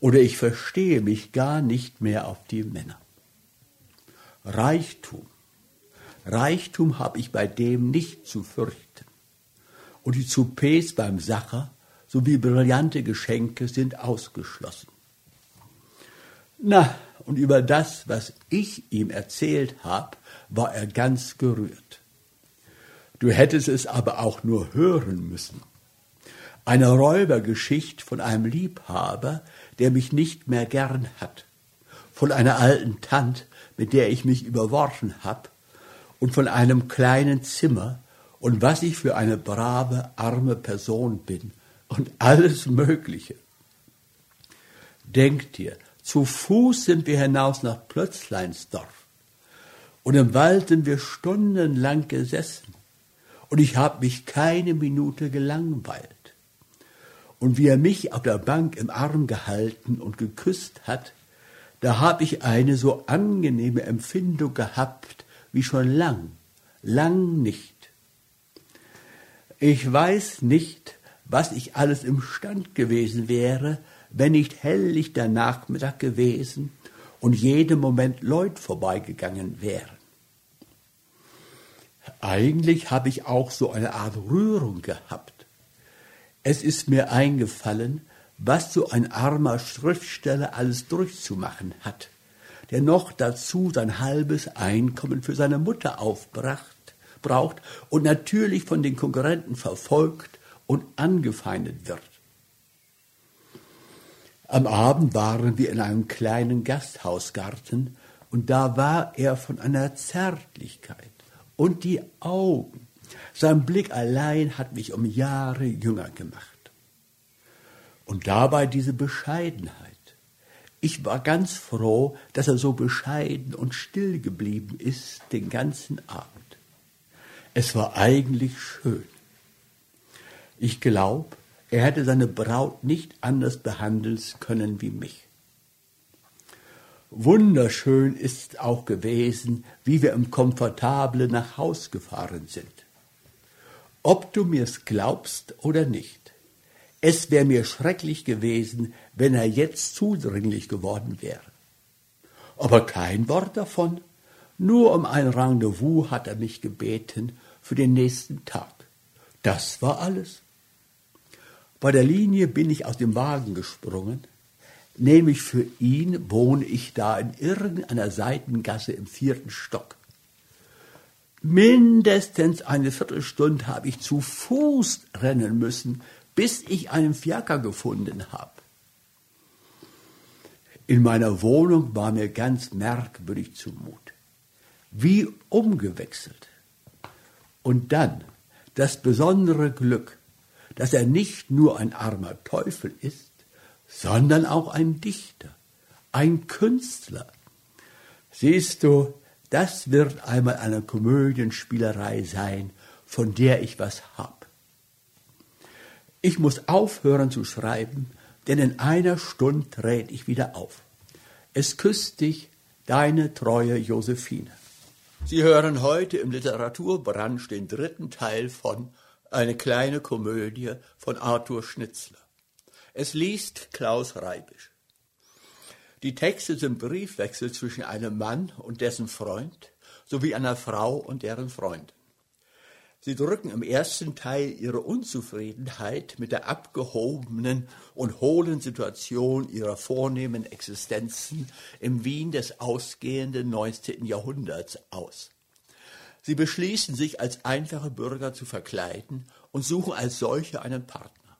oder ich verstehe mich gar nicht mehr auf die Männer. Reichtum, Reichtum habe ich bei dem nicht zu fürchten, und die Soupers beim Sacher sowie brillante Geschenke sind ausgeschlossen. Na, und über das, was ich ihm erzählt habe, war er ganz gerührt. Du hättest es aber auch nur hören müssen. Eine Räubergeschichte von einem Liebhaber, der mich nicht mehr gern hat, von einer alten Tant, mit der ich mich überworfen hab, und von einem kleinen Zimmer und was ich für eine brave, arme Person bin und alles Mögliche. Denk dir, zu Fuß sind wir hinaus nach Plötzleinsdorf. Und im Wald sind wir stundenlang gesessen. Und ich habe mich keine Minute gelangweilt. Und wie er mich auf der Bank im Arm gehalten und geküsst hat, da habe ich eine so angenehme Empfindung gehabt wie schon lang, lang nicht. Ich weiß nicht, was ich alles imstand gewesen wäre, wenn nicht helllichter Nachmittag gewesen und jedem Moment Leut vorbeigegangen wären. Eigentlich habe ich auch so eine Art Rührung gehabt. Es ist mir eingefallen, was so ein armer Schriftsteller alles durchzumachen hat, der noch dazu sein halbes Einkommen für seine Mutter aufbracht, braucht und natürlich von den Konkurrenten verfolgt und angefeindet wird. Am Abend waren wir in einem kleinen Gasthausgarten und da war er von einer Zärtlichkeit und die Augen. Sein Blick allein hat mich um Jahre jünger gemacht. Und dabei diese Bescheidenheit. Ich war ganz froh, dass er so bescheiden und still geblieben ist den ganzen Abend. Es war eigentlich schön. Ich glaube, er hätte seine Braut nicht anders behandeln können wie mich. Wunderschön ist auch gewesen, wie wir im Komfortable nach Haus gefahren sind. Ob du mir's glaubst oder nicht, es wäre mir schrecklich gewesen, wenn er jetzt zudringlich geworden wäre. Aber kein Wort davon, nur um ein Rendezvous hat er mich gebeten für den nächsten Tag. Das war alles. Bei der Linie bin ich aus dem Wagen gesprungen, nämlich für ihn wohne ich da in irgendeiner Seitengasse im vierten Stock. Mindestens eine Viertelstunde habe ich zu Fuß rennen müssen, bis ich einen Fiaker gefunden habe. In meiner Wohnung war mir ganz merkwürdig zumut. Wie umgewechselt. Und dann das besondere Glück, dass er nicht nur ein armer Teufel ist, sondern auch ein Dichter, ein Künstler. Siehst du, das wird einmal eine Komödienspielerei sein, von der ich was hab. Ich muss aufhören zu schreiben, denn in einer Stunde tret ich wieder auf. Es küsst dich, deine treue Josephine. Sie hören heute im Literaturbranche den dritten Teil von Eine kleine Komödie von Arthur Schnitzler. Es liest Klaus Reibisch. Die Texte sind Briefwechsel zwischen einem Mann und dessen Freund sowie einer Frau und deren Freundin. Sie drücken im ersten Teil ihre Unzufriedenheit mit der abgehobenen und hohlen Situation ihrer vornehmen Existenzen im Wien des ausgehenden 19. Jahrhunderts aus. Sie beschließen sich als einfache Bürger zu verkleiden und suchen als solche einen Partner.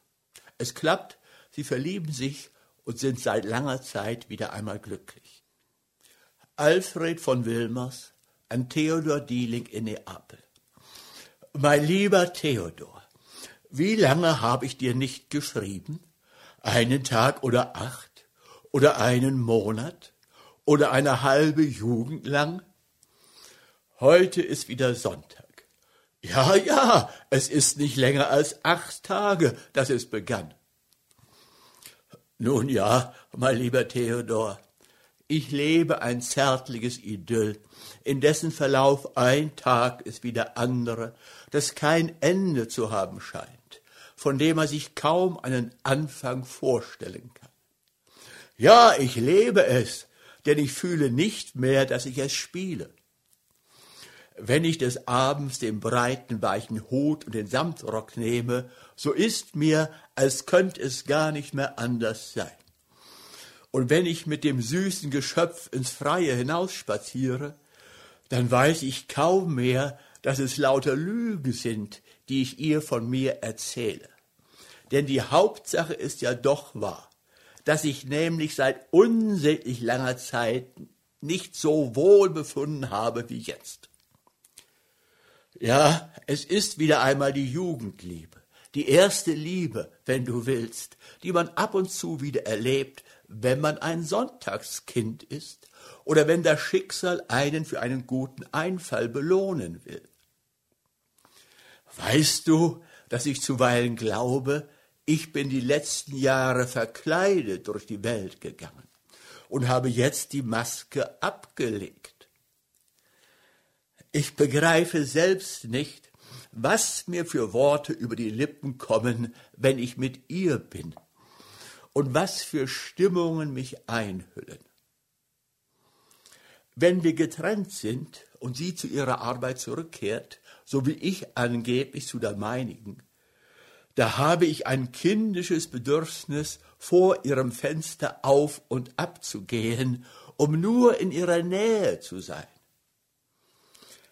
Es klappt, sie verlieben sich und sind seit langer Zeit wieder einmal glücklich. Alfred von Wilmers an Theodor Dieling in Neapel. Mein lieber Theodor, wie lange habe ich dir nicht geschrieben? Einen Tag oder acht? Oder einen Monat? Oder eine halbe Jugend lang? Heute ist wieder Sonntag. Ja, ja, es ist nicht länger als acht Tage, dass es begann. Nun ja, mein lieber Theodor, ich lebe ein zärtliches Idyll, in dessen Verlauf ein Tag ist wie der andere, das kein Ende zu haben scheint, von dem man sich kaum einen Anfang vorstellen kann. Ja, ich lebe es, denn ich fühle nicht mehr, dass ich es spiele. Wenn ich des Abends den breiten, weichen Hut und den Samtrock nehme, so ist mir, als könnte es gar nicht mehr anders sein. Und wenn ich mit dem süßen Geschöpf ins Freie hinausspaziere, dann weiß ich kaum mehr, dass es lauter Lügen sind, die ich ihr von mir erzähle. Denn die Hauptsache ist ja doch wahr, dass ich nämlich seit unsäglich langer Zeit nicht so wohl befunden habe wie jetzt. Ja, es ist wieder einmal die Jugendliebe, die erste Liebe, wenn du willst, die man ab und zu wieder erlebt, wenn man ein Sonntagskind ist oder wenn das Schicksal einen für einen guten Einfall belohnen will. Weißt du, dass ich zuweilen glaube, ich bin die letzten Jahre verkleidet durch die Welt gegangen und habe jetzt die Maske abgelegt. Ich begreife selbst nicht, was mir für Worte über die Lippen kommen, wenn ich mit ihr bin, und was für Stimmungen mich einhüllen. Wenn wir getrennt sind und sie zu ihrer Arbeit zurückkehrt, so wie ich angeblich zu der meinigen, da habe ich ein kindisches Bedürfnis, vor ihrem Fenster auf und ab zu gehen, um nur in ihrer Nähe zu sein.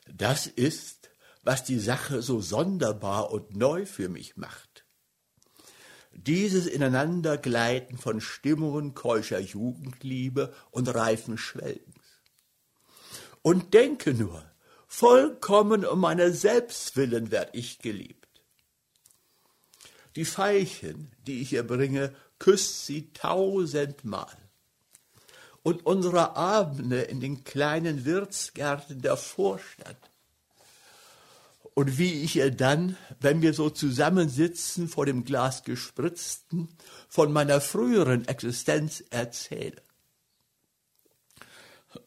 Das ist, was die Sache so sonderbar und neu für mich macht. Dieses Ineinandergleiten von Stimmungen keuscher Jugendliebe und reifen Schwelgens. Und denke nur, vollkommen um meiner selbst willen werd ich geliebt. Die Veilchen, die ich ihr bringe, küsst sie tausendmal. Und unsere Abende in den kleinen Wirtsgärten der Vorstadt. Und wie ich ihr dann, wenn wir so zusammensitzen vor dem Glas gespritzten, von meiner früheren Existenz erzähle.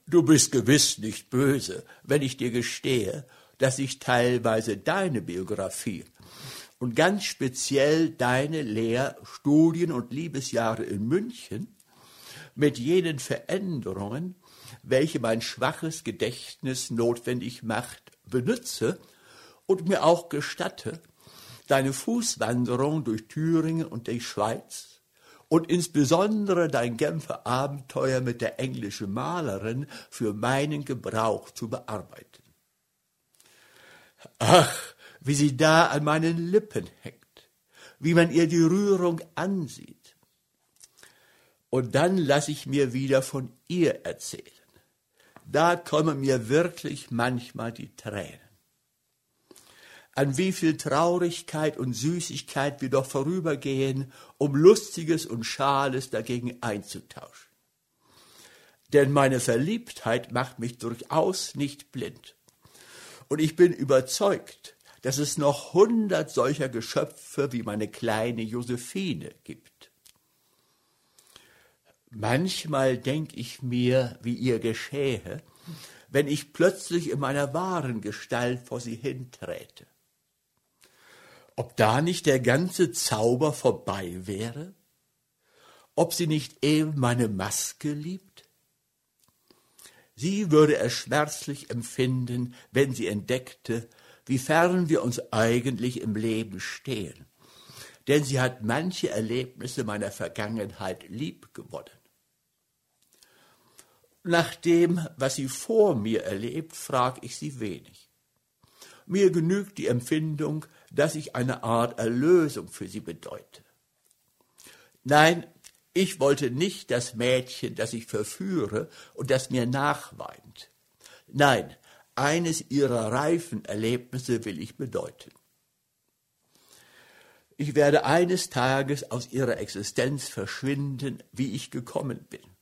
Du bist gewiss nicht böse, wenn ich dir gestehe, dass ich teilweise deine Biografie und ganz speziell deine Lehr-, Studien- und Liebesjahre in München mit jenen Veränderungen, welche mein schwaches Gedächtnis notwendig macht, benütze und mir auch gestatte, deine Fußwanderung durch Thüringen und die Schweiz und insbesondere dein Genfer Abenteuer mit der englischen Malerin für meinen Gebrauch zu bearbeiten. Ach, wie sie da an meinen Lippen hängt, wie man ihr die Rührung ansieht. Und dann lasse ich mir wieder von ihr erzählen. Da kommen mir wirklich manchmal die Tränen. An wie viel Traurigkeit und Süßigkeit wir doch vorübergehen, um Lustiges und Schales dagegen einzutauschen. Denn meine Verliebtheit macht mich durchaus nicht blind. Und ich bin überzeugt, dass es noch hundert solcher Geschöpfe wie meine kleine Josephine gibt. Manchmal denk ich mir, wie ihr geschähe, wenn ich plötzlich in meiner wahren Gestalt vor sie hinträte. Ob da nicht der ganze Zauber vorbei wäre? Ob sie nicht eben meine Maske liebt? Sie würde es schmerzlich empfinden, wenn sie entdeckte, wie fern wir uns eigentlich im Leben stehen. Denn sie hat manche Erlebnisse meiner Vergangenheit lieb gewonnen. Nach dem, was sie vor mir erlebt, frag ich sie wenig. Mir genügt die Empfindung, dass ich eine Art Erlösung für sie bedeute. Nein, ich wollte nicht das Mädchen, das ich verführe und das mir nachweint. Nein, eines ihrer reifen Erlebnisse will ich bedeuten. Ich werde eines Tages aus ihrer Existenz verschwinden, wie ich gekommen bin.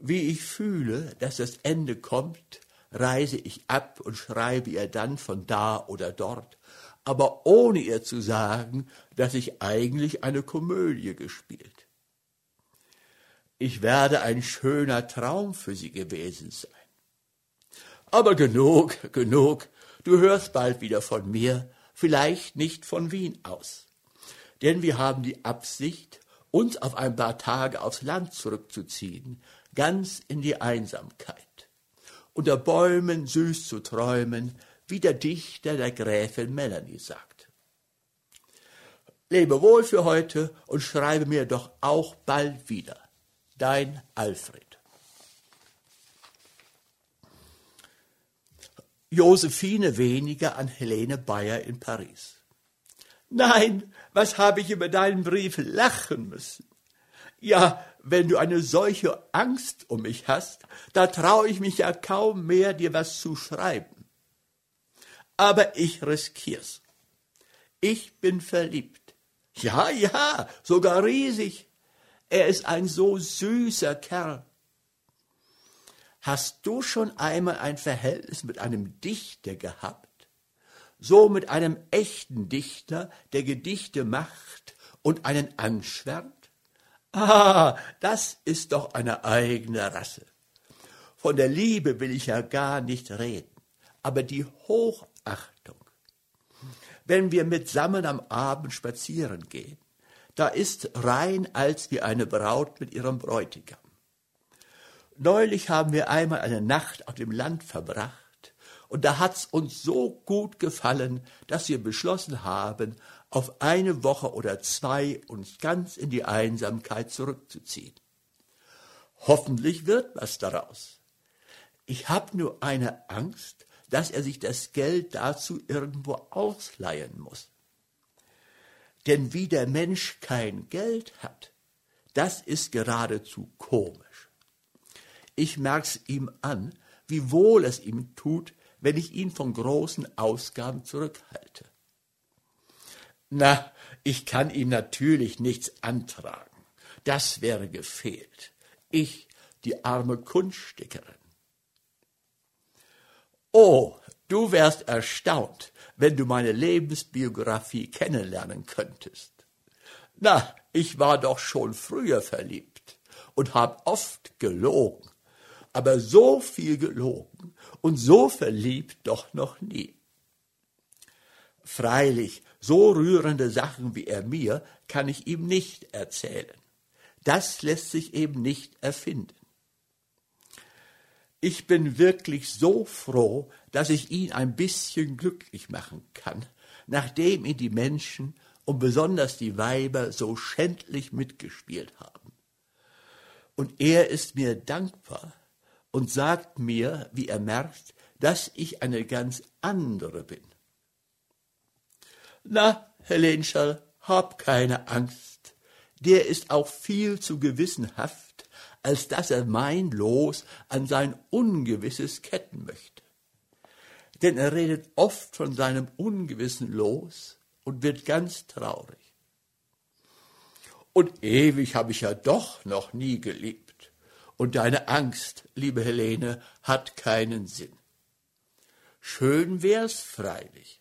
Wie ich fühle, dass das Ende kommt, reise ich ab und schreibe ihr dann von da oder dort, aber ohne ihr zu sagen, dass ich eigentlich eine Komödie gespielt. Ich werde ein schöner Traum für sie gewesen sein. Aber genug, genug, du hörst bald wieder von mir, vielleicht nicht von Wien aus. Denn wir haben die Absicht, uns auf ein paar Tage aufs Land zurückzuziehen, ganz in die Einsamkeit, unter Bäumen süß zu träumen, wie der Dichter der Gräfin Melanie sagt. Lebe wohl für heute und schreibe mir doch auch bald wieder. Dein Alfred. Josephine weniger an Helene Bayer in Paris. Nein, was habe ich über deinen Brief lachen müssen. Ja, wenn du eine solche Angst um mich hast, da traue ich mich ja kaum mehr, dir was zu schreiben. Aber ich riskier's. Ich bin verliebt. Ja, ja, sogar riesig. Er ist ein so süßer Kerl. Hast du schon einmal ein Verhältnis mit einem Dichter gehabt? So mit einem echten Dichter, der Gedichte macht und einen anschwärmt? Ah, das ist doch eine eigene Rasse. Von der Liebe will ich ja gar nicht reden, aber die Hochachtung. wenn wir mitsammen am Abend spazieren gehen. Da ist rein als wie eine Braut mit ihrem Bräutigam. Neulich haben wir einmal eine Nacht auf dem Land verbracht, und da hat's uns so gut gefallen, dass wir beschlossen haben, auf eine Woche oder zwei uns ganz in die Einsamkeit zurückzuziehen. Hoffentlich wird was daraus. Ich habe nur eine Angst, dass er sich das Geld dazu irgendwo ausleihen muss. Denn wie der Mensch kein Geld hat, das ist geradezu komisch. Ich merk's ihm an, wie wohl es ihm tut, wenn ich ihn von großen Ausgaben zurückhalte. Na, ich kann ihm natürlich nichts antragen. Das wäre gefehlt. Ich, die arme Kunststickerin. Oh, du wärst erstaunt, wenn du meine Lebensbiografie kennenlernen könntest. Na, ich war doch schon früher verliebt und hab oft gelogen, aber so viel gelogen und so verliebt doch noch nie. Freilich, so rührende Sachen wie er mir kann ich ihm nicht erzählen. Das lässt sich eben nicht erfinden. Ich bin wirklich so froh, dass ich ihn ein bisschen glücklich machen kann, nachdem ihn die Menschen und besonders die Weiber so schändlich mitgespielt haben. Und er ist mir dankbar und sagt mir, wie er merkt, dass ich eine ganz andere bin. Na, Helenschall, hab keine Angst. Der ist auch viel zu gewissenhaft, als dass er mein Los an sein Ungewisses ketten möchte. Denn er redet oft von seinem ungewissen Los und wird ganz traurig. Und ewig habe ich ja doch noch nie geliebt. Und deine Angst, liebe Helene, hat keinen Sinn. Schön wär's freilich.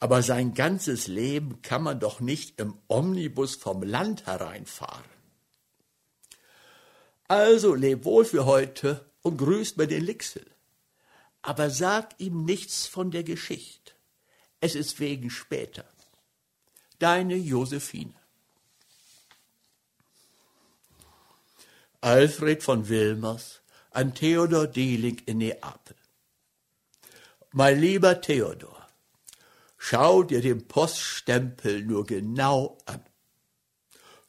Aber sein ganzes Leben kann man doch nicht im Omnibus vom Land hereinfahren. Also leb wohl für heute und grüßt mir den Lixel. Aber sag ihm nichts von der Geschichte. Es ist wegen später. Deine Josephine. Alfred von Wilmers an Theodor Dieling in Neapel. Mein lieber Theodor, schau dir den Poststempel nur genau an.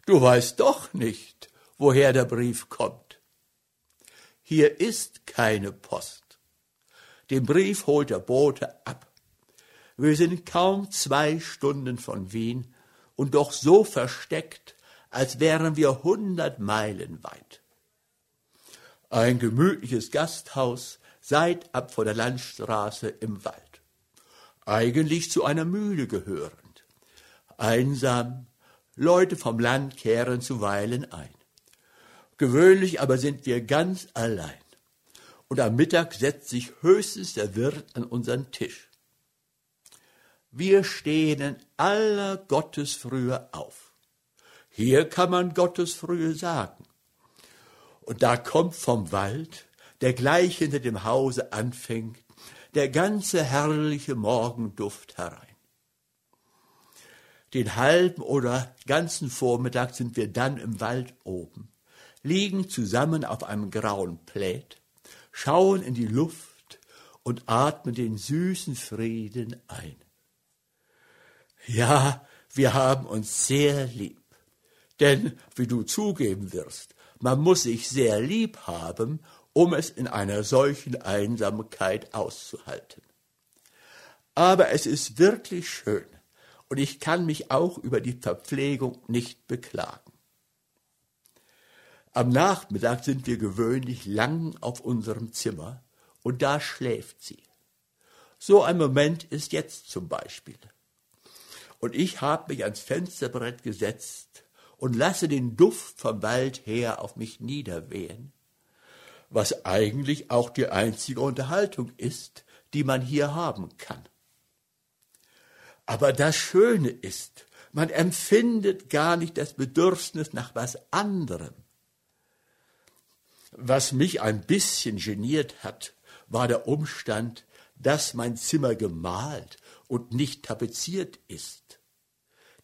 Du weißt doch nicht, woher der Brief kommt. Hier ist keine Post. Den Brief holt der Bote ab. Wir sind kaum zwei Stunden von Wien und doch so versteckt, als wären wir hundert Meilen weit. Ein gemütliches Gasthaus seitab vor der Landstraße im Wald. Eigentlich zu einer Mühle gehörend. Einsam, Leute vom Land kehren zuweilen ein. Gewöhnlich aber sind wir ganz allein. Und am Mittag setzt sich höchstens der Wirt an unseren Tisch. Wir stehen in aller Gottesfrühe auf. Hier kann man Gottesfrühe sagen. Und da kommt vom Wald, der gleich hinter dem Hause anfängt, der ganze herrliche Morgenduft herein. Den halben oder ganzen Vormittag sind wir dann im Wald oben liegen zusammen auf einem grauen Plaid, schauen in die Luft und atmen den süßen Frieden ein. Ja, wir haben uns sehr lieb. Denn, wie du zugeben wirst, man muss sich sehr lieb haben, um es in einer solchen Einsamkeit auszuhalten. Aber es ist wirklich schön, und ich kann mich auch über die Verpflegung nicht beklagen. Am Nachmittag sind wir gewöhnlich lang auf unserem Zimmer und da schläft sie. So ein Moment ist jetzt zum Beispiel. Und ich habe mich ans Fensterbrett gesetzt und lasse den Duft vom Wald her auf mich niederwehen, was eigentlich auch die einzige Unterhaltung ist, die man hier haben kann. Aber das Schöne ist, man empfindet gar nicht das Bedürfnis nach was anderem. Was mich ein bisschen geniert hat, war der Umstand, dass mein Zimmer gemalt und nicht tapeziert ist.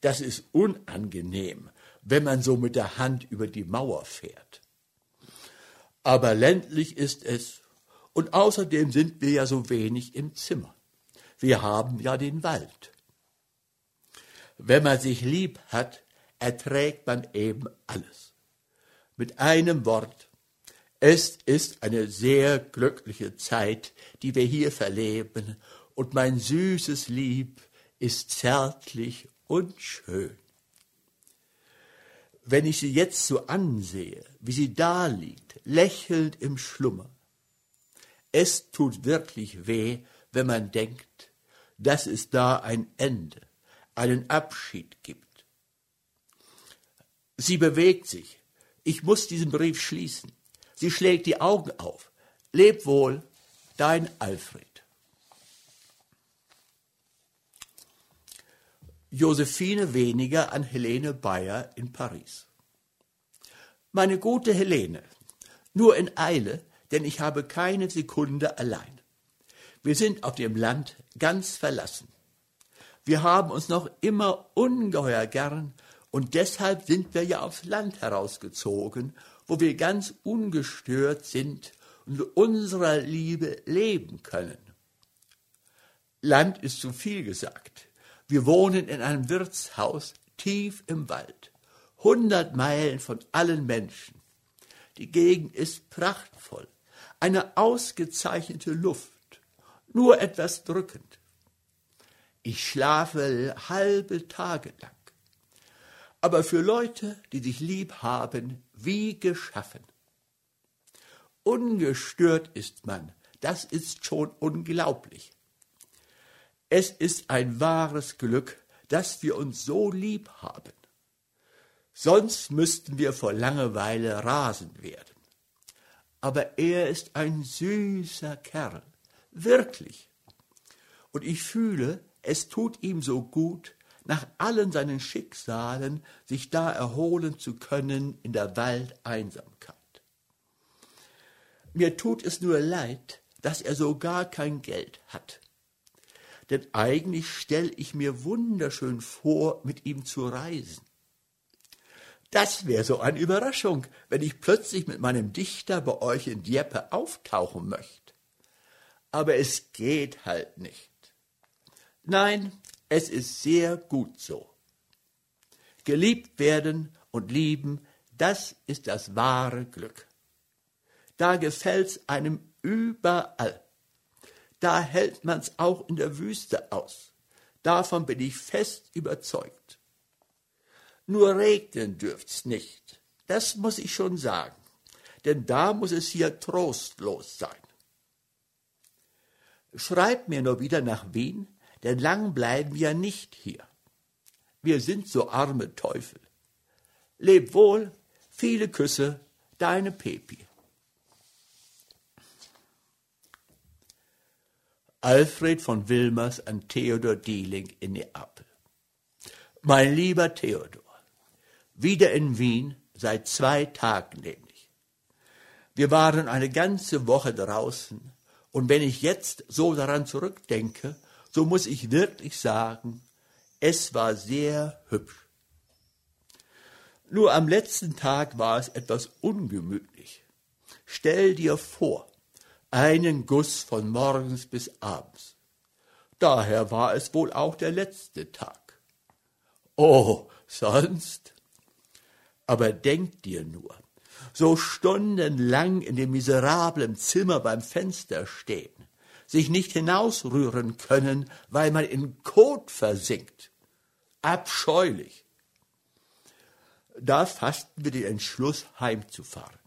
Das ist unangenehm, wenn man so mit der Hand über die Mauer fährt. Aber ländlich ist es, und außerdem sind wir ja so wenig im Zimmer. Wir haben ja den Wald. Wenn man sich lieb hat, erträgt man eben alles. Mit einem Wort, es ist eine sehr glückliche Zeit, die wir hier verleben, und mein süßes Lieb ist zärtlich und schön. Wenn ich sie jetzt so ansehe, wie sie da liegt, lächelnd im Schlummer, es tut wirklich weh, wenn man denkt, dass es da ein Ende, einen Abschied gibt. Sie bewegt sich. Ich muss diesen Brief schließen. Sie schlägt die Augen auf. Leb wohl, dein Alfred. Josephine Weniger an Helene Bayer in Paris. Meine gute Helene, nur in Eile, denn ich habe keine Sekunde allein. Wir sind auf dem Land ganz verlassen. Wir haben uns noch immer ungeheuer gern und deshalb sind wir ja aufs Land herausgezogen, wo wir ganz ungestört sind und unserer Liebe leben können. Land ist zu viel gesagt. Wir wohnen in einem Wirtshaus tief im Wald, hundert Meilen von allen Menschen. Die Gegend ist prachtvoll, eine ausgezeichnete Luft, nur etwas drückend. Ich schlafe halbe Tage lang. Aber für Leute, die sich lieb haben, wie geschaffen. Ungestört ist man, das ist schon unglaublich. Es ist ein wahres Glück, dass wir uns so lieb haben. Sonst müssten wir vor Langeweile rasend werden. Aber er ist ein süßer Kerl, wirklich. Und ich fühle, es tut ihm so gut, nach allen seinen Schicksalen sich da erholen zu können in der Waldeinsamkeit. Mir tut es nur leid, dass er so gar kein Geld hat. Denn eigentlich stelle ich mir wunderschön vor, mit ihm zu reisen. Das wäre so eine Überraschung, wenn ich plötzlich mit meinem Dichter bei euch in Dieppe auftauchen möchte. Aber es geht halt nicht. Nein, es ist sehr gut so. Geliebt werden und lieben, das ist das wahre Glück. Da gefällt's einem überall. Da hält man's auch in der Wüste aus. Davon bin ich fest überzeugt. Nur regnen dürft's nicht. Das muss ich schon sagen. Denn da muss es hier trostlos sein. Schreib mir nur wieder nach Wien, denn lang bleiben wir nicht hier. Wir sind so arme Teufel. Leb wohl, viele Küsse, deine Pepi. Alfred von Wilmers an Theodor Dieling in Neapel. Mein lieber Theodor, wieder in Wien, seit zwei Tagen nämlich. Wir waren eine ganze Woche draußen, und wenn ich jetzt so daran zurückdenke, so muss ich wirklich sagen, es war sehr hübsch. Nur am letzten Tag war es etwas ungemütlich. Stell dir vor, einen Guss von morgens bis abends. Daher war es wohl auch der letzte Tag. Oh, sonst? Aber denk dir nur, so stundenlang in dem miserablen Zimmer beim Fenster stehen, sich nicht hinausrühren können, weil man in Kot versinkt. Abscheulich. Da fassten wir den Entschluss, heimzufahren.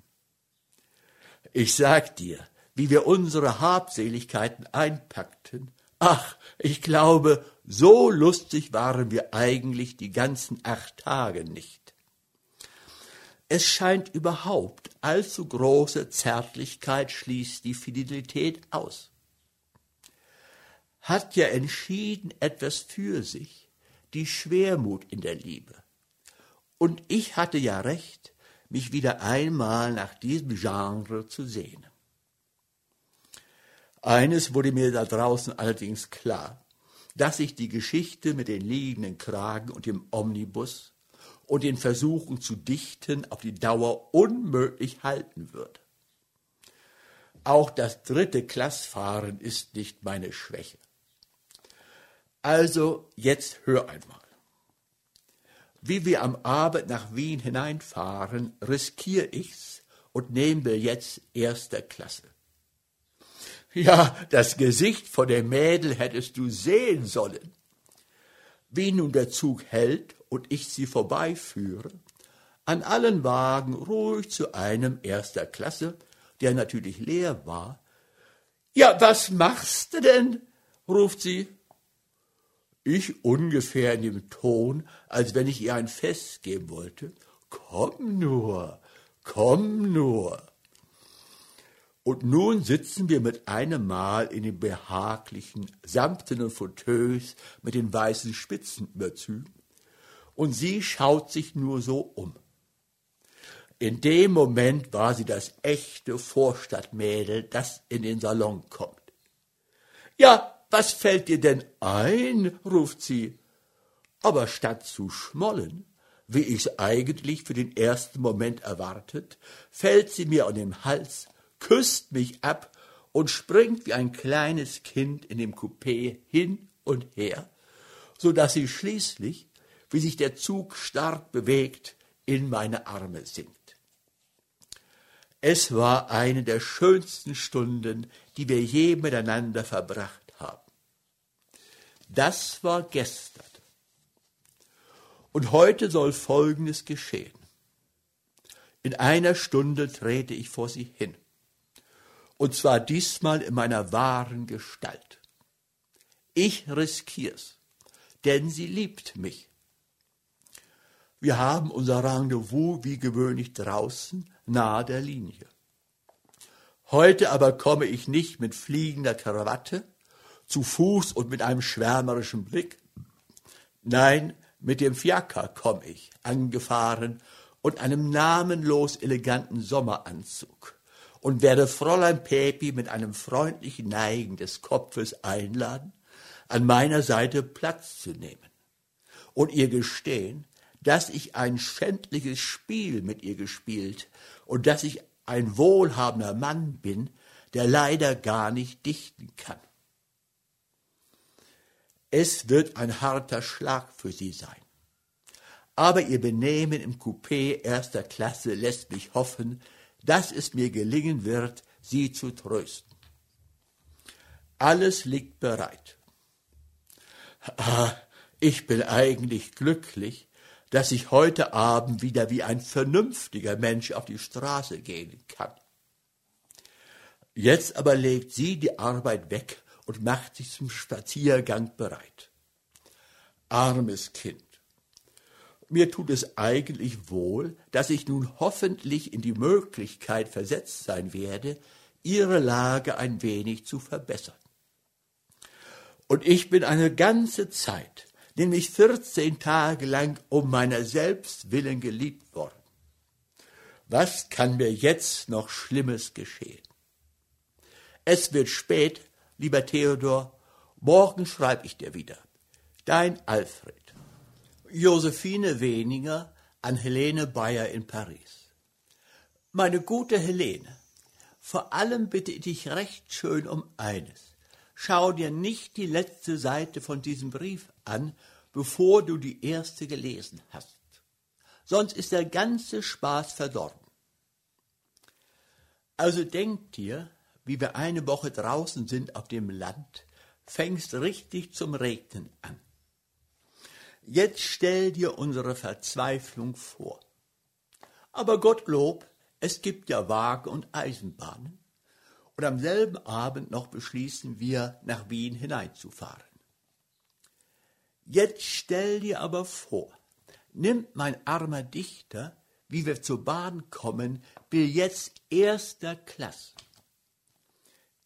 Ich sag dir, wie wir unsere Habseligkeiten einpackten, ach, ich glaube, so lustig waren wir eigentlich die ganzen acht Tage nicht. Es scheint überhaupt allzu große Zärtlichkeit schließt die Fidelität aus hat ja entschieden etwas für sich, die Schwermut in der Liebe. Und ich hatte ja recht, mich wieder einmal nach diesem Genre zu sehnen. Eines wurde mir da draußen allerdings klar, dass ich die Geschichte mit den liegenden Kragen und dem Omnibus und den Versuchen zu dichten auf die Dauer unmöglich halten würde. Auch das dritte Klassfahren ist nicht meine Schwäche. Also jetzt hör einmal. Wie wir am Abend nach Wien hineinfahren, riskiere ich's und nehme jetzt erster Klasse. Ja, das Gesicht von dem Mädel hättest du sehen sollen. Wie nun der Zug hält und ich sie vorbeiführe, an allen Wagen ruhig zu einem erster Klasse, der natürlich leer war. Ja, was machst du denn? ruft sie. Ich ungefähr in dem Ton, als wenn ich ihr ein Fest geben wollte. Komm nur, komm nur. Und nun sitzen wir mit einem Mal in den behaglichen, samtenen Fauteuils mit den weißen Spitzenüberzügen und sie schaut sich nur so um. In dem Moment war sie das echte Vorstadtmädel, das in den Salon kommt. Ja, was fällt dir denn ein? ruft sie. Aber statt zu schmollen, wie ich's eigentlich für den ersten Moment erwartet, fällt sie mir an den Hals, küsst mich ab und springt wie ein kleines Kind in dem Coupé hin und her, so dass sie schließlich, wie sich der Zug stark bewegt, in meine Arme sinkt. Es war eine der schönsten Stunden, die wir je miteinander verbracht das war gestern. Und heute soll Folgendes geschehen. In einer Stunde trete ich vor sie hin. Und zwar diesmal in meiner wahren Gestalt. Ich riskier's, denn sie liebt mich. Wir haben unser Rendezvous wie gewöhnlich draußen, nahe der Linie. Heute aber komme ich nicht mit fliegender Krawatte, zu Fuß und mit einem schwärmerischen Blick. Nein, mit dem Fiaker komm ich, angefahren und einem namenlos eleganten Sommeranzug und werde Fräulein Pepi mit einem freundlichen Neigen des Kopfes einladen, an meiner Seite Platz zu nehmen und ihr gestehen, dass ich ein schändliches Spiel mit ihr gespielt und dass ich ein wohlhabender Mann bin, der leider gar nicht dichten kann. Es wird ein harter Schlag für sie sein. Aber ihr Benehmen im Coupé erster Klasse lässt mich hoffen, dass es mir gelingen wird, sie zu trösten. Alles liegt bereit. Ah, ich bin eigentlich glücklich, dass ich heute Abend wieder wie ein vernünftiger Mensch auf die Straße gehen kann. Jetzt aber legt sie die Arbeit weg und macht sich zum Spaziergang bereit. Armes Kind. Mir tut es eigentlich wohl, dass ich nun hoffentlich in die Möglichkeit versetzt sein werde, ihre Lage ein wenig zu verbessern. Und ich bin eine ganze Zeit, nämlich vierzehn Tage lang um meiner selbst willen geliebt worden. Was kann mir jetzt noch Schlimmes geschehen? Es wird spät, lieber Theodor, morgen schreibe ich dir wieder. Dein Alfred. Josephine Weniger an Helene Bayer in Paris. Meine gute Helene, vor allem bitte ich dich recht schön um eines. Schau dir nicht die letzte Seite von diesem Brief an, bevor du die erste gelesen hast. Sonst ist der ganze Spaß verdorben. Also denk dir, wie wir eine Woche draußen sind auf dem Land, fängst richtig zum Regnen an. Jetzt stell dir unsere Verzweiflung vor. Aber Gottlob, es gibt ja Wagen und Eisenbahnen. Und am selben Abend noch beschließen wir, nach Wien hineinzufahren. Jetzt stell dir aber vor, nimmt mein armer Dichter, wie wir zur Bahn kommen, Billets erster Klasse.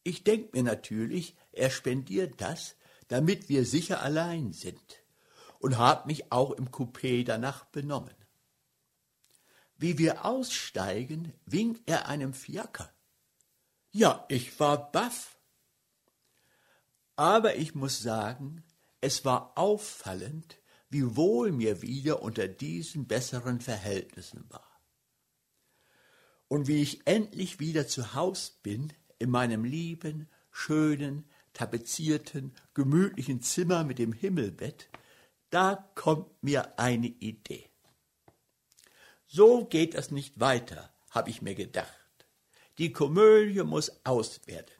Ich denke mir natürlich, er spendiert das, damit wir sicher allein sind und hab mich auch im Coupé danach benommen. Wie wir aussteigen, winkt er einem Fiaker. Ja, ich war baff. Aber ich muss sagen, es war auffallend, wie wohl mir wieder unter diesen besseren Verhältnissen war. Und wie ich endlich wieder zu Haus bin, in meinem lieben, schönen, tapezierten, gemütlichen Zimmer mit dem Himmelbett, da kommt mir eine Idee. So geht es nicht weiter, habe ich mir gedacht. Die Komödie muss aus werden.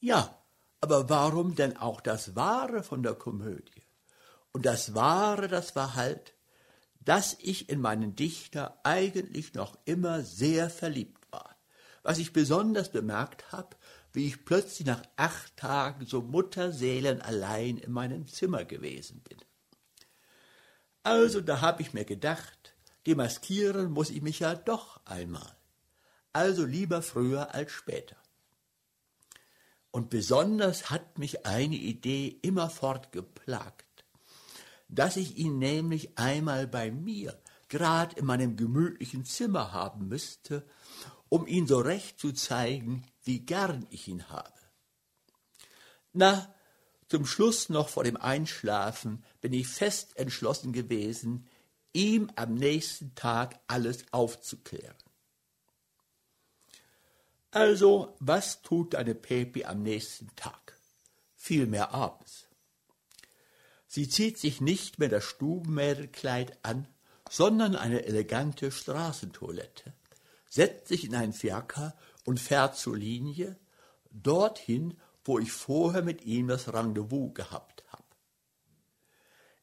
Ja, aber warum denn auch das Wahre von der Komödie? Und das Wahre, das war halt, dass ich in meinen Dichter eigentlich noch immer sehr verliebt war. Was ich besonders bemerkt habe, wie ich plötzlich nach acht Tagen so Mutterseelen allein in meinem Zimmer gewesen bin. Also da habe ich mir gedacht, demaskieren muss ich mich ja doch einmal. Also lieber früher als später. Und besonders hat mich eine Idee immerfort geplagt, dass ich ihn nämlich einmal bei mir, grad in meinem gemütlichen Zimmer haben müsste, um ihn so recht zu zeigen, wie gern ich ihn habe. Na, zum Schluss noch vor dem Einschlafen bin ich fest entschlossen gewesen, ihm am nächsten Tag alles aufzuklären. Also, was tut deine Pepi am nächsten Tag? Vielmehr abends. Sie zieht sich nicht mehr das Stubenmädelkleid an, sondern eine elegante Straßentoilette, setzt sich in einen Fiaker und fährt zur Linie, dorthin, wo ich vorher mit ihm das Rendezvous gehabt habe.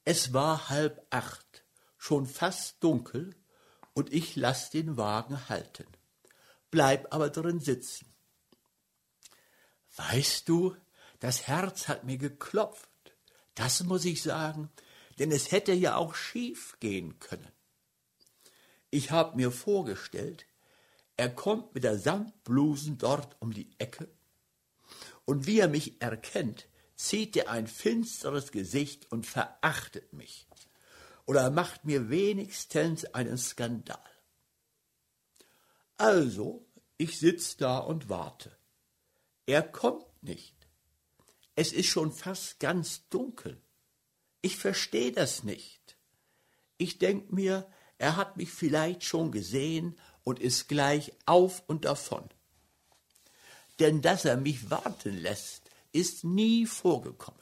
Es war halb acht, schon fast dunkel, und ich lass den Wagen halten bleib aber drin sitzen. Weißt du, das Herz hat mir geklopft. Das muss ich sagen, denn es hätte ja auch schief gehen können. Ich hab mir vorgestellt, er kommt mit der Samtblusen dort um die Ecke, und wie er mich erkennt, zieht er ein finsteres Gesicht und verachtet mich, oder macht mir wenigstens einen Skandal. Also, ich sitz da und warte. Er kommt nicht. Es ist schon fast ganz dunkel. Ich verstehe das nicht. Ich denk mir, er hat mich vielleicht schon gesehen und ist gleich auf und davon. Denn dass er mich warten lässt, ist nie vorgekommen.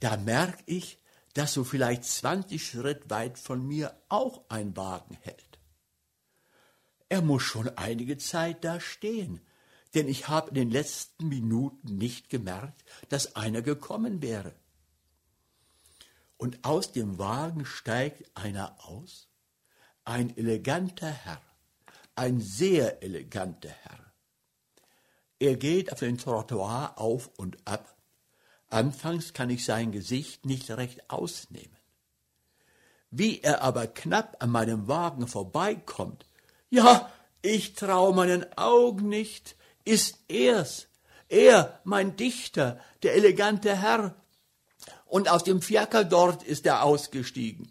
Da merk ich, dass so vielleicht zwanzig Schritt weit von mir auch ein Wagen hält. Er muss schon einige Zeit da stehen, denn ich habe in den letzten Minuten nicht gemerkt, dass einer gekommen wäre. Und aus dem Wagen steigt einer aus, ein eleganter Herr, ein sehr eleganter Herr. Er geht auf den Trottoir auf und ab. Anfangs kann ich sein Gesicht nicht recht ausnehmen. Wie er aber knapp an meinem Wagen vorbeikommt, ja, ich trau meinen Augen nicht, ist er's, er, mein Dichter, der elegante Herr. Und aus dem Fiaker dort ist er ausgestiegen.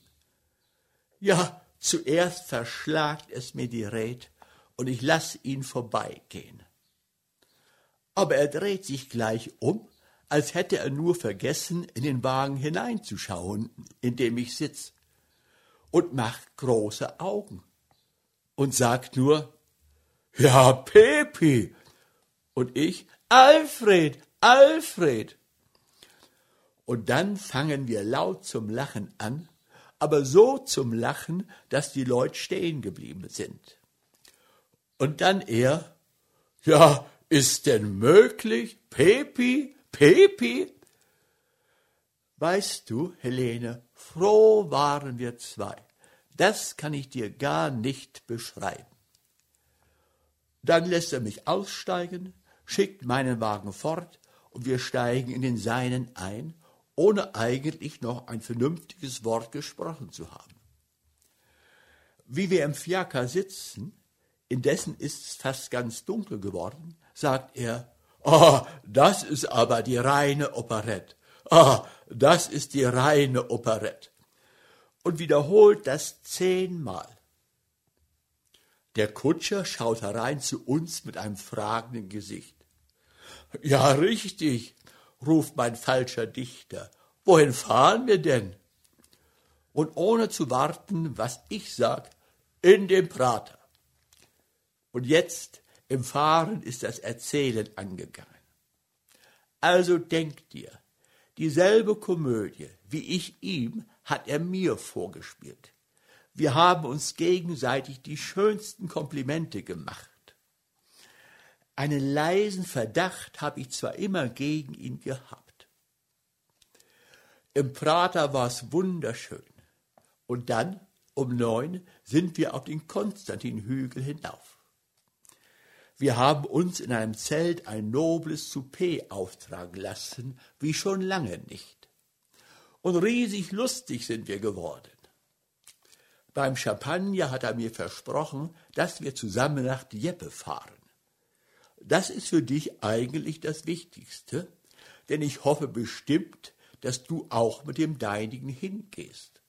Ja, zuerst verschlagt es mir die Rät, und ich lass ihn vorbeigehen. Aber er dreht sich gleich um, als hätte er nur vergessen, in den Wagen hineinzuschauen, in dem ich sitz, und macht große Augen und sagt nur, ja, Pepi. Und ich, Alfred, Alfred. Und dann fangen wir laut zum Lachen an, aber so zum Lachen, dass die Leute stehen geblieben sind. Und dann er, ja, ist denn möglich, Pepi, Pepi? Weißt du, Helene, froh waren wir zwei. Das kann ich dir gar nicht beschreiben. Dann lässt er mich aussteigen, schickt meinen Wagen fort und wir steigen in den seinen ein, ohne eigentlich noch ein vernünftiges Wort gesprochen zu haben. Wie wir im Fiaker sitzen, indessen ist es fast ganz dunkel geworden, sagt er, Ah, oh, das ist aber die reine Operette. Ah, oh, das ist die reine Operette und wiederholt das zehnmal. Der Kutscher schaut herein zu uns mit einem fragenden Gesicht. Ja, richtig, ruft mein falscher Dichter. Wohin fahren wir denn? Und ohne zu warten, was ich sag, in den Prater. Und jetzt im Fahren ist das Erzählen angegangen. Also denk dir, dieselbe Komödie, wie ich ihm, hat er mir vorgespielt. Wir haben uns gegenseitig die schönsten Komplimente gemacht. Einen leisen Verdacht habe ich zwar immer gegen ihn gehabt. Im Prater war es wunderschön. Und dann, um neun, sind wir auf den Konstantinhügel hinauf. Wir haben uns in einem Zelt ein nobles Souper auftragen lassen, wie schon lange nicht. Und riesig lustig sind wir geworden. Beim Champagner hat er mir versprochen, dass wir zusammen nach Dieppe fahren. Das ist für dich eigentlich das Wichtigste, denn ich hoffe bestimmt, dass du auch mit dem Deinigen hingehst.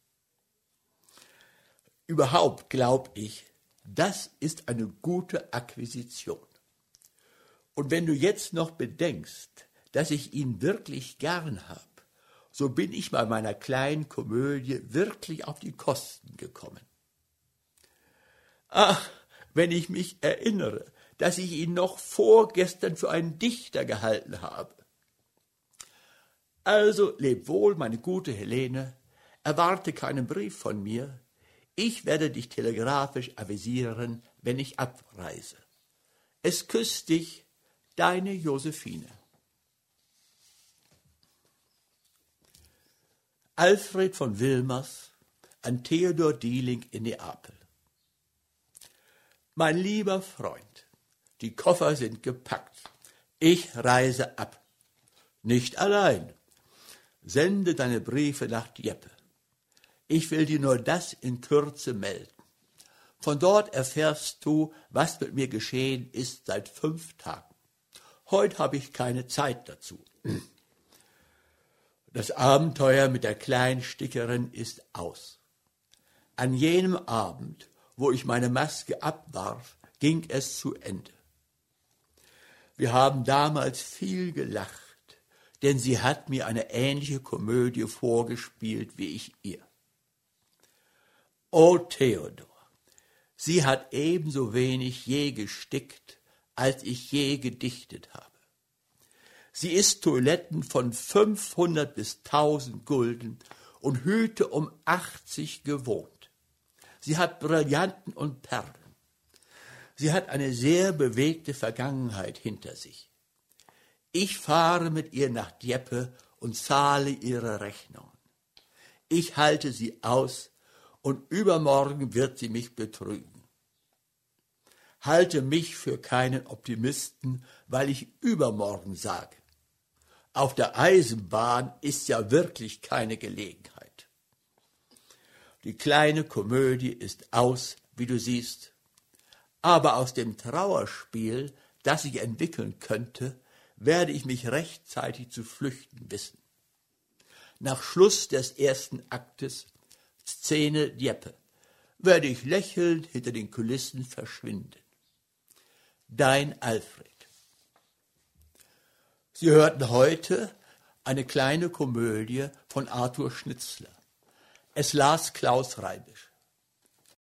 Überhaupt glaube ich, das ist eine gute Akquisition. Und wenn du jetzt noch bedenkst, dass ich ihn wirklich gern hab, so bin ich bei meiner kleinen Komödie wirklich auf die Kosten gekommen. Ach, wenn ich mich erinnere, dass ich ihn noch vorgestern für einen Dichter gehalten habe. Also leb wohl, meine gute Helene, erwarte keinen Brief von mir. Ich werde dich telegrafisch avisieren, wenn ich abreise. Es küsst dich, deine Josephine. Alfred von Wilmers an Theodor Dieling in Neapel. Mein lieber Freund, die Koffer sind gepackt. Ich reise ab. Nicht allein. Sende deine Briefe nach Dieppe. Ich will dir nur das in Kürze melden. Von dort erfährst du, was mit mir geschehen ist seit fünf Tagen. Heute habe ich keine Zeit dazu. Das Abenteuer mit der kleinen Stickerin ist aus. An jenem Abend, wo ich meine Maske abwarf, ging es zu Ende. Wir haben damals viel gelacht, denn sie hat mir eine ähnliche Komödie vorgespielt wie ich ihr. O Theodor, sie hat ebenso wenig je gestickt, als ich je gedichtet habe. Sie ist Toiletten von 500 bis 1000 Gulden und Hüte um 80 gewohnt. Sie hat Brillanten und Perlen. Sie hat eine sehr bewegte Vergangenheit hinter sich. Ich fahre mit ihr nach Dieppe und zahle ihre Rechnungen. Ich halte sie aus und übermorgen wird sie mich betrügen. Halte mich für keinen Optimisten, weil ich übermorgen sage. Auf der Eisenbahn ist ja wirklich keine Gelegenheit. Die kleine Komödie ist aus, wie du siehst, aber aus dem Trauerspiel, das sich entwickeln könnte, werde ich mich rechtzeitig zu flüchten wissen. Nach Schluss des ersten Aktes, Szene Dieppe, werde ich lächelnd hinter den Kulissen verschwinden. Dein Alfred. Sie hörten heute eine kleine Komödie von Arthur Schnitzler. Es las Klaus Reibisch.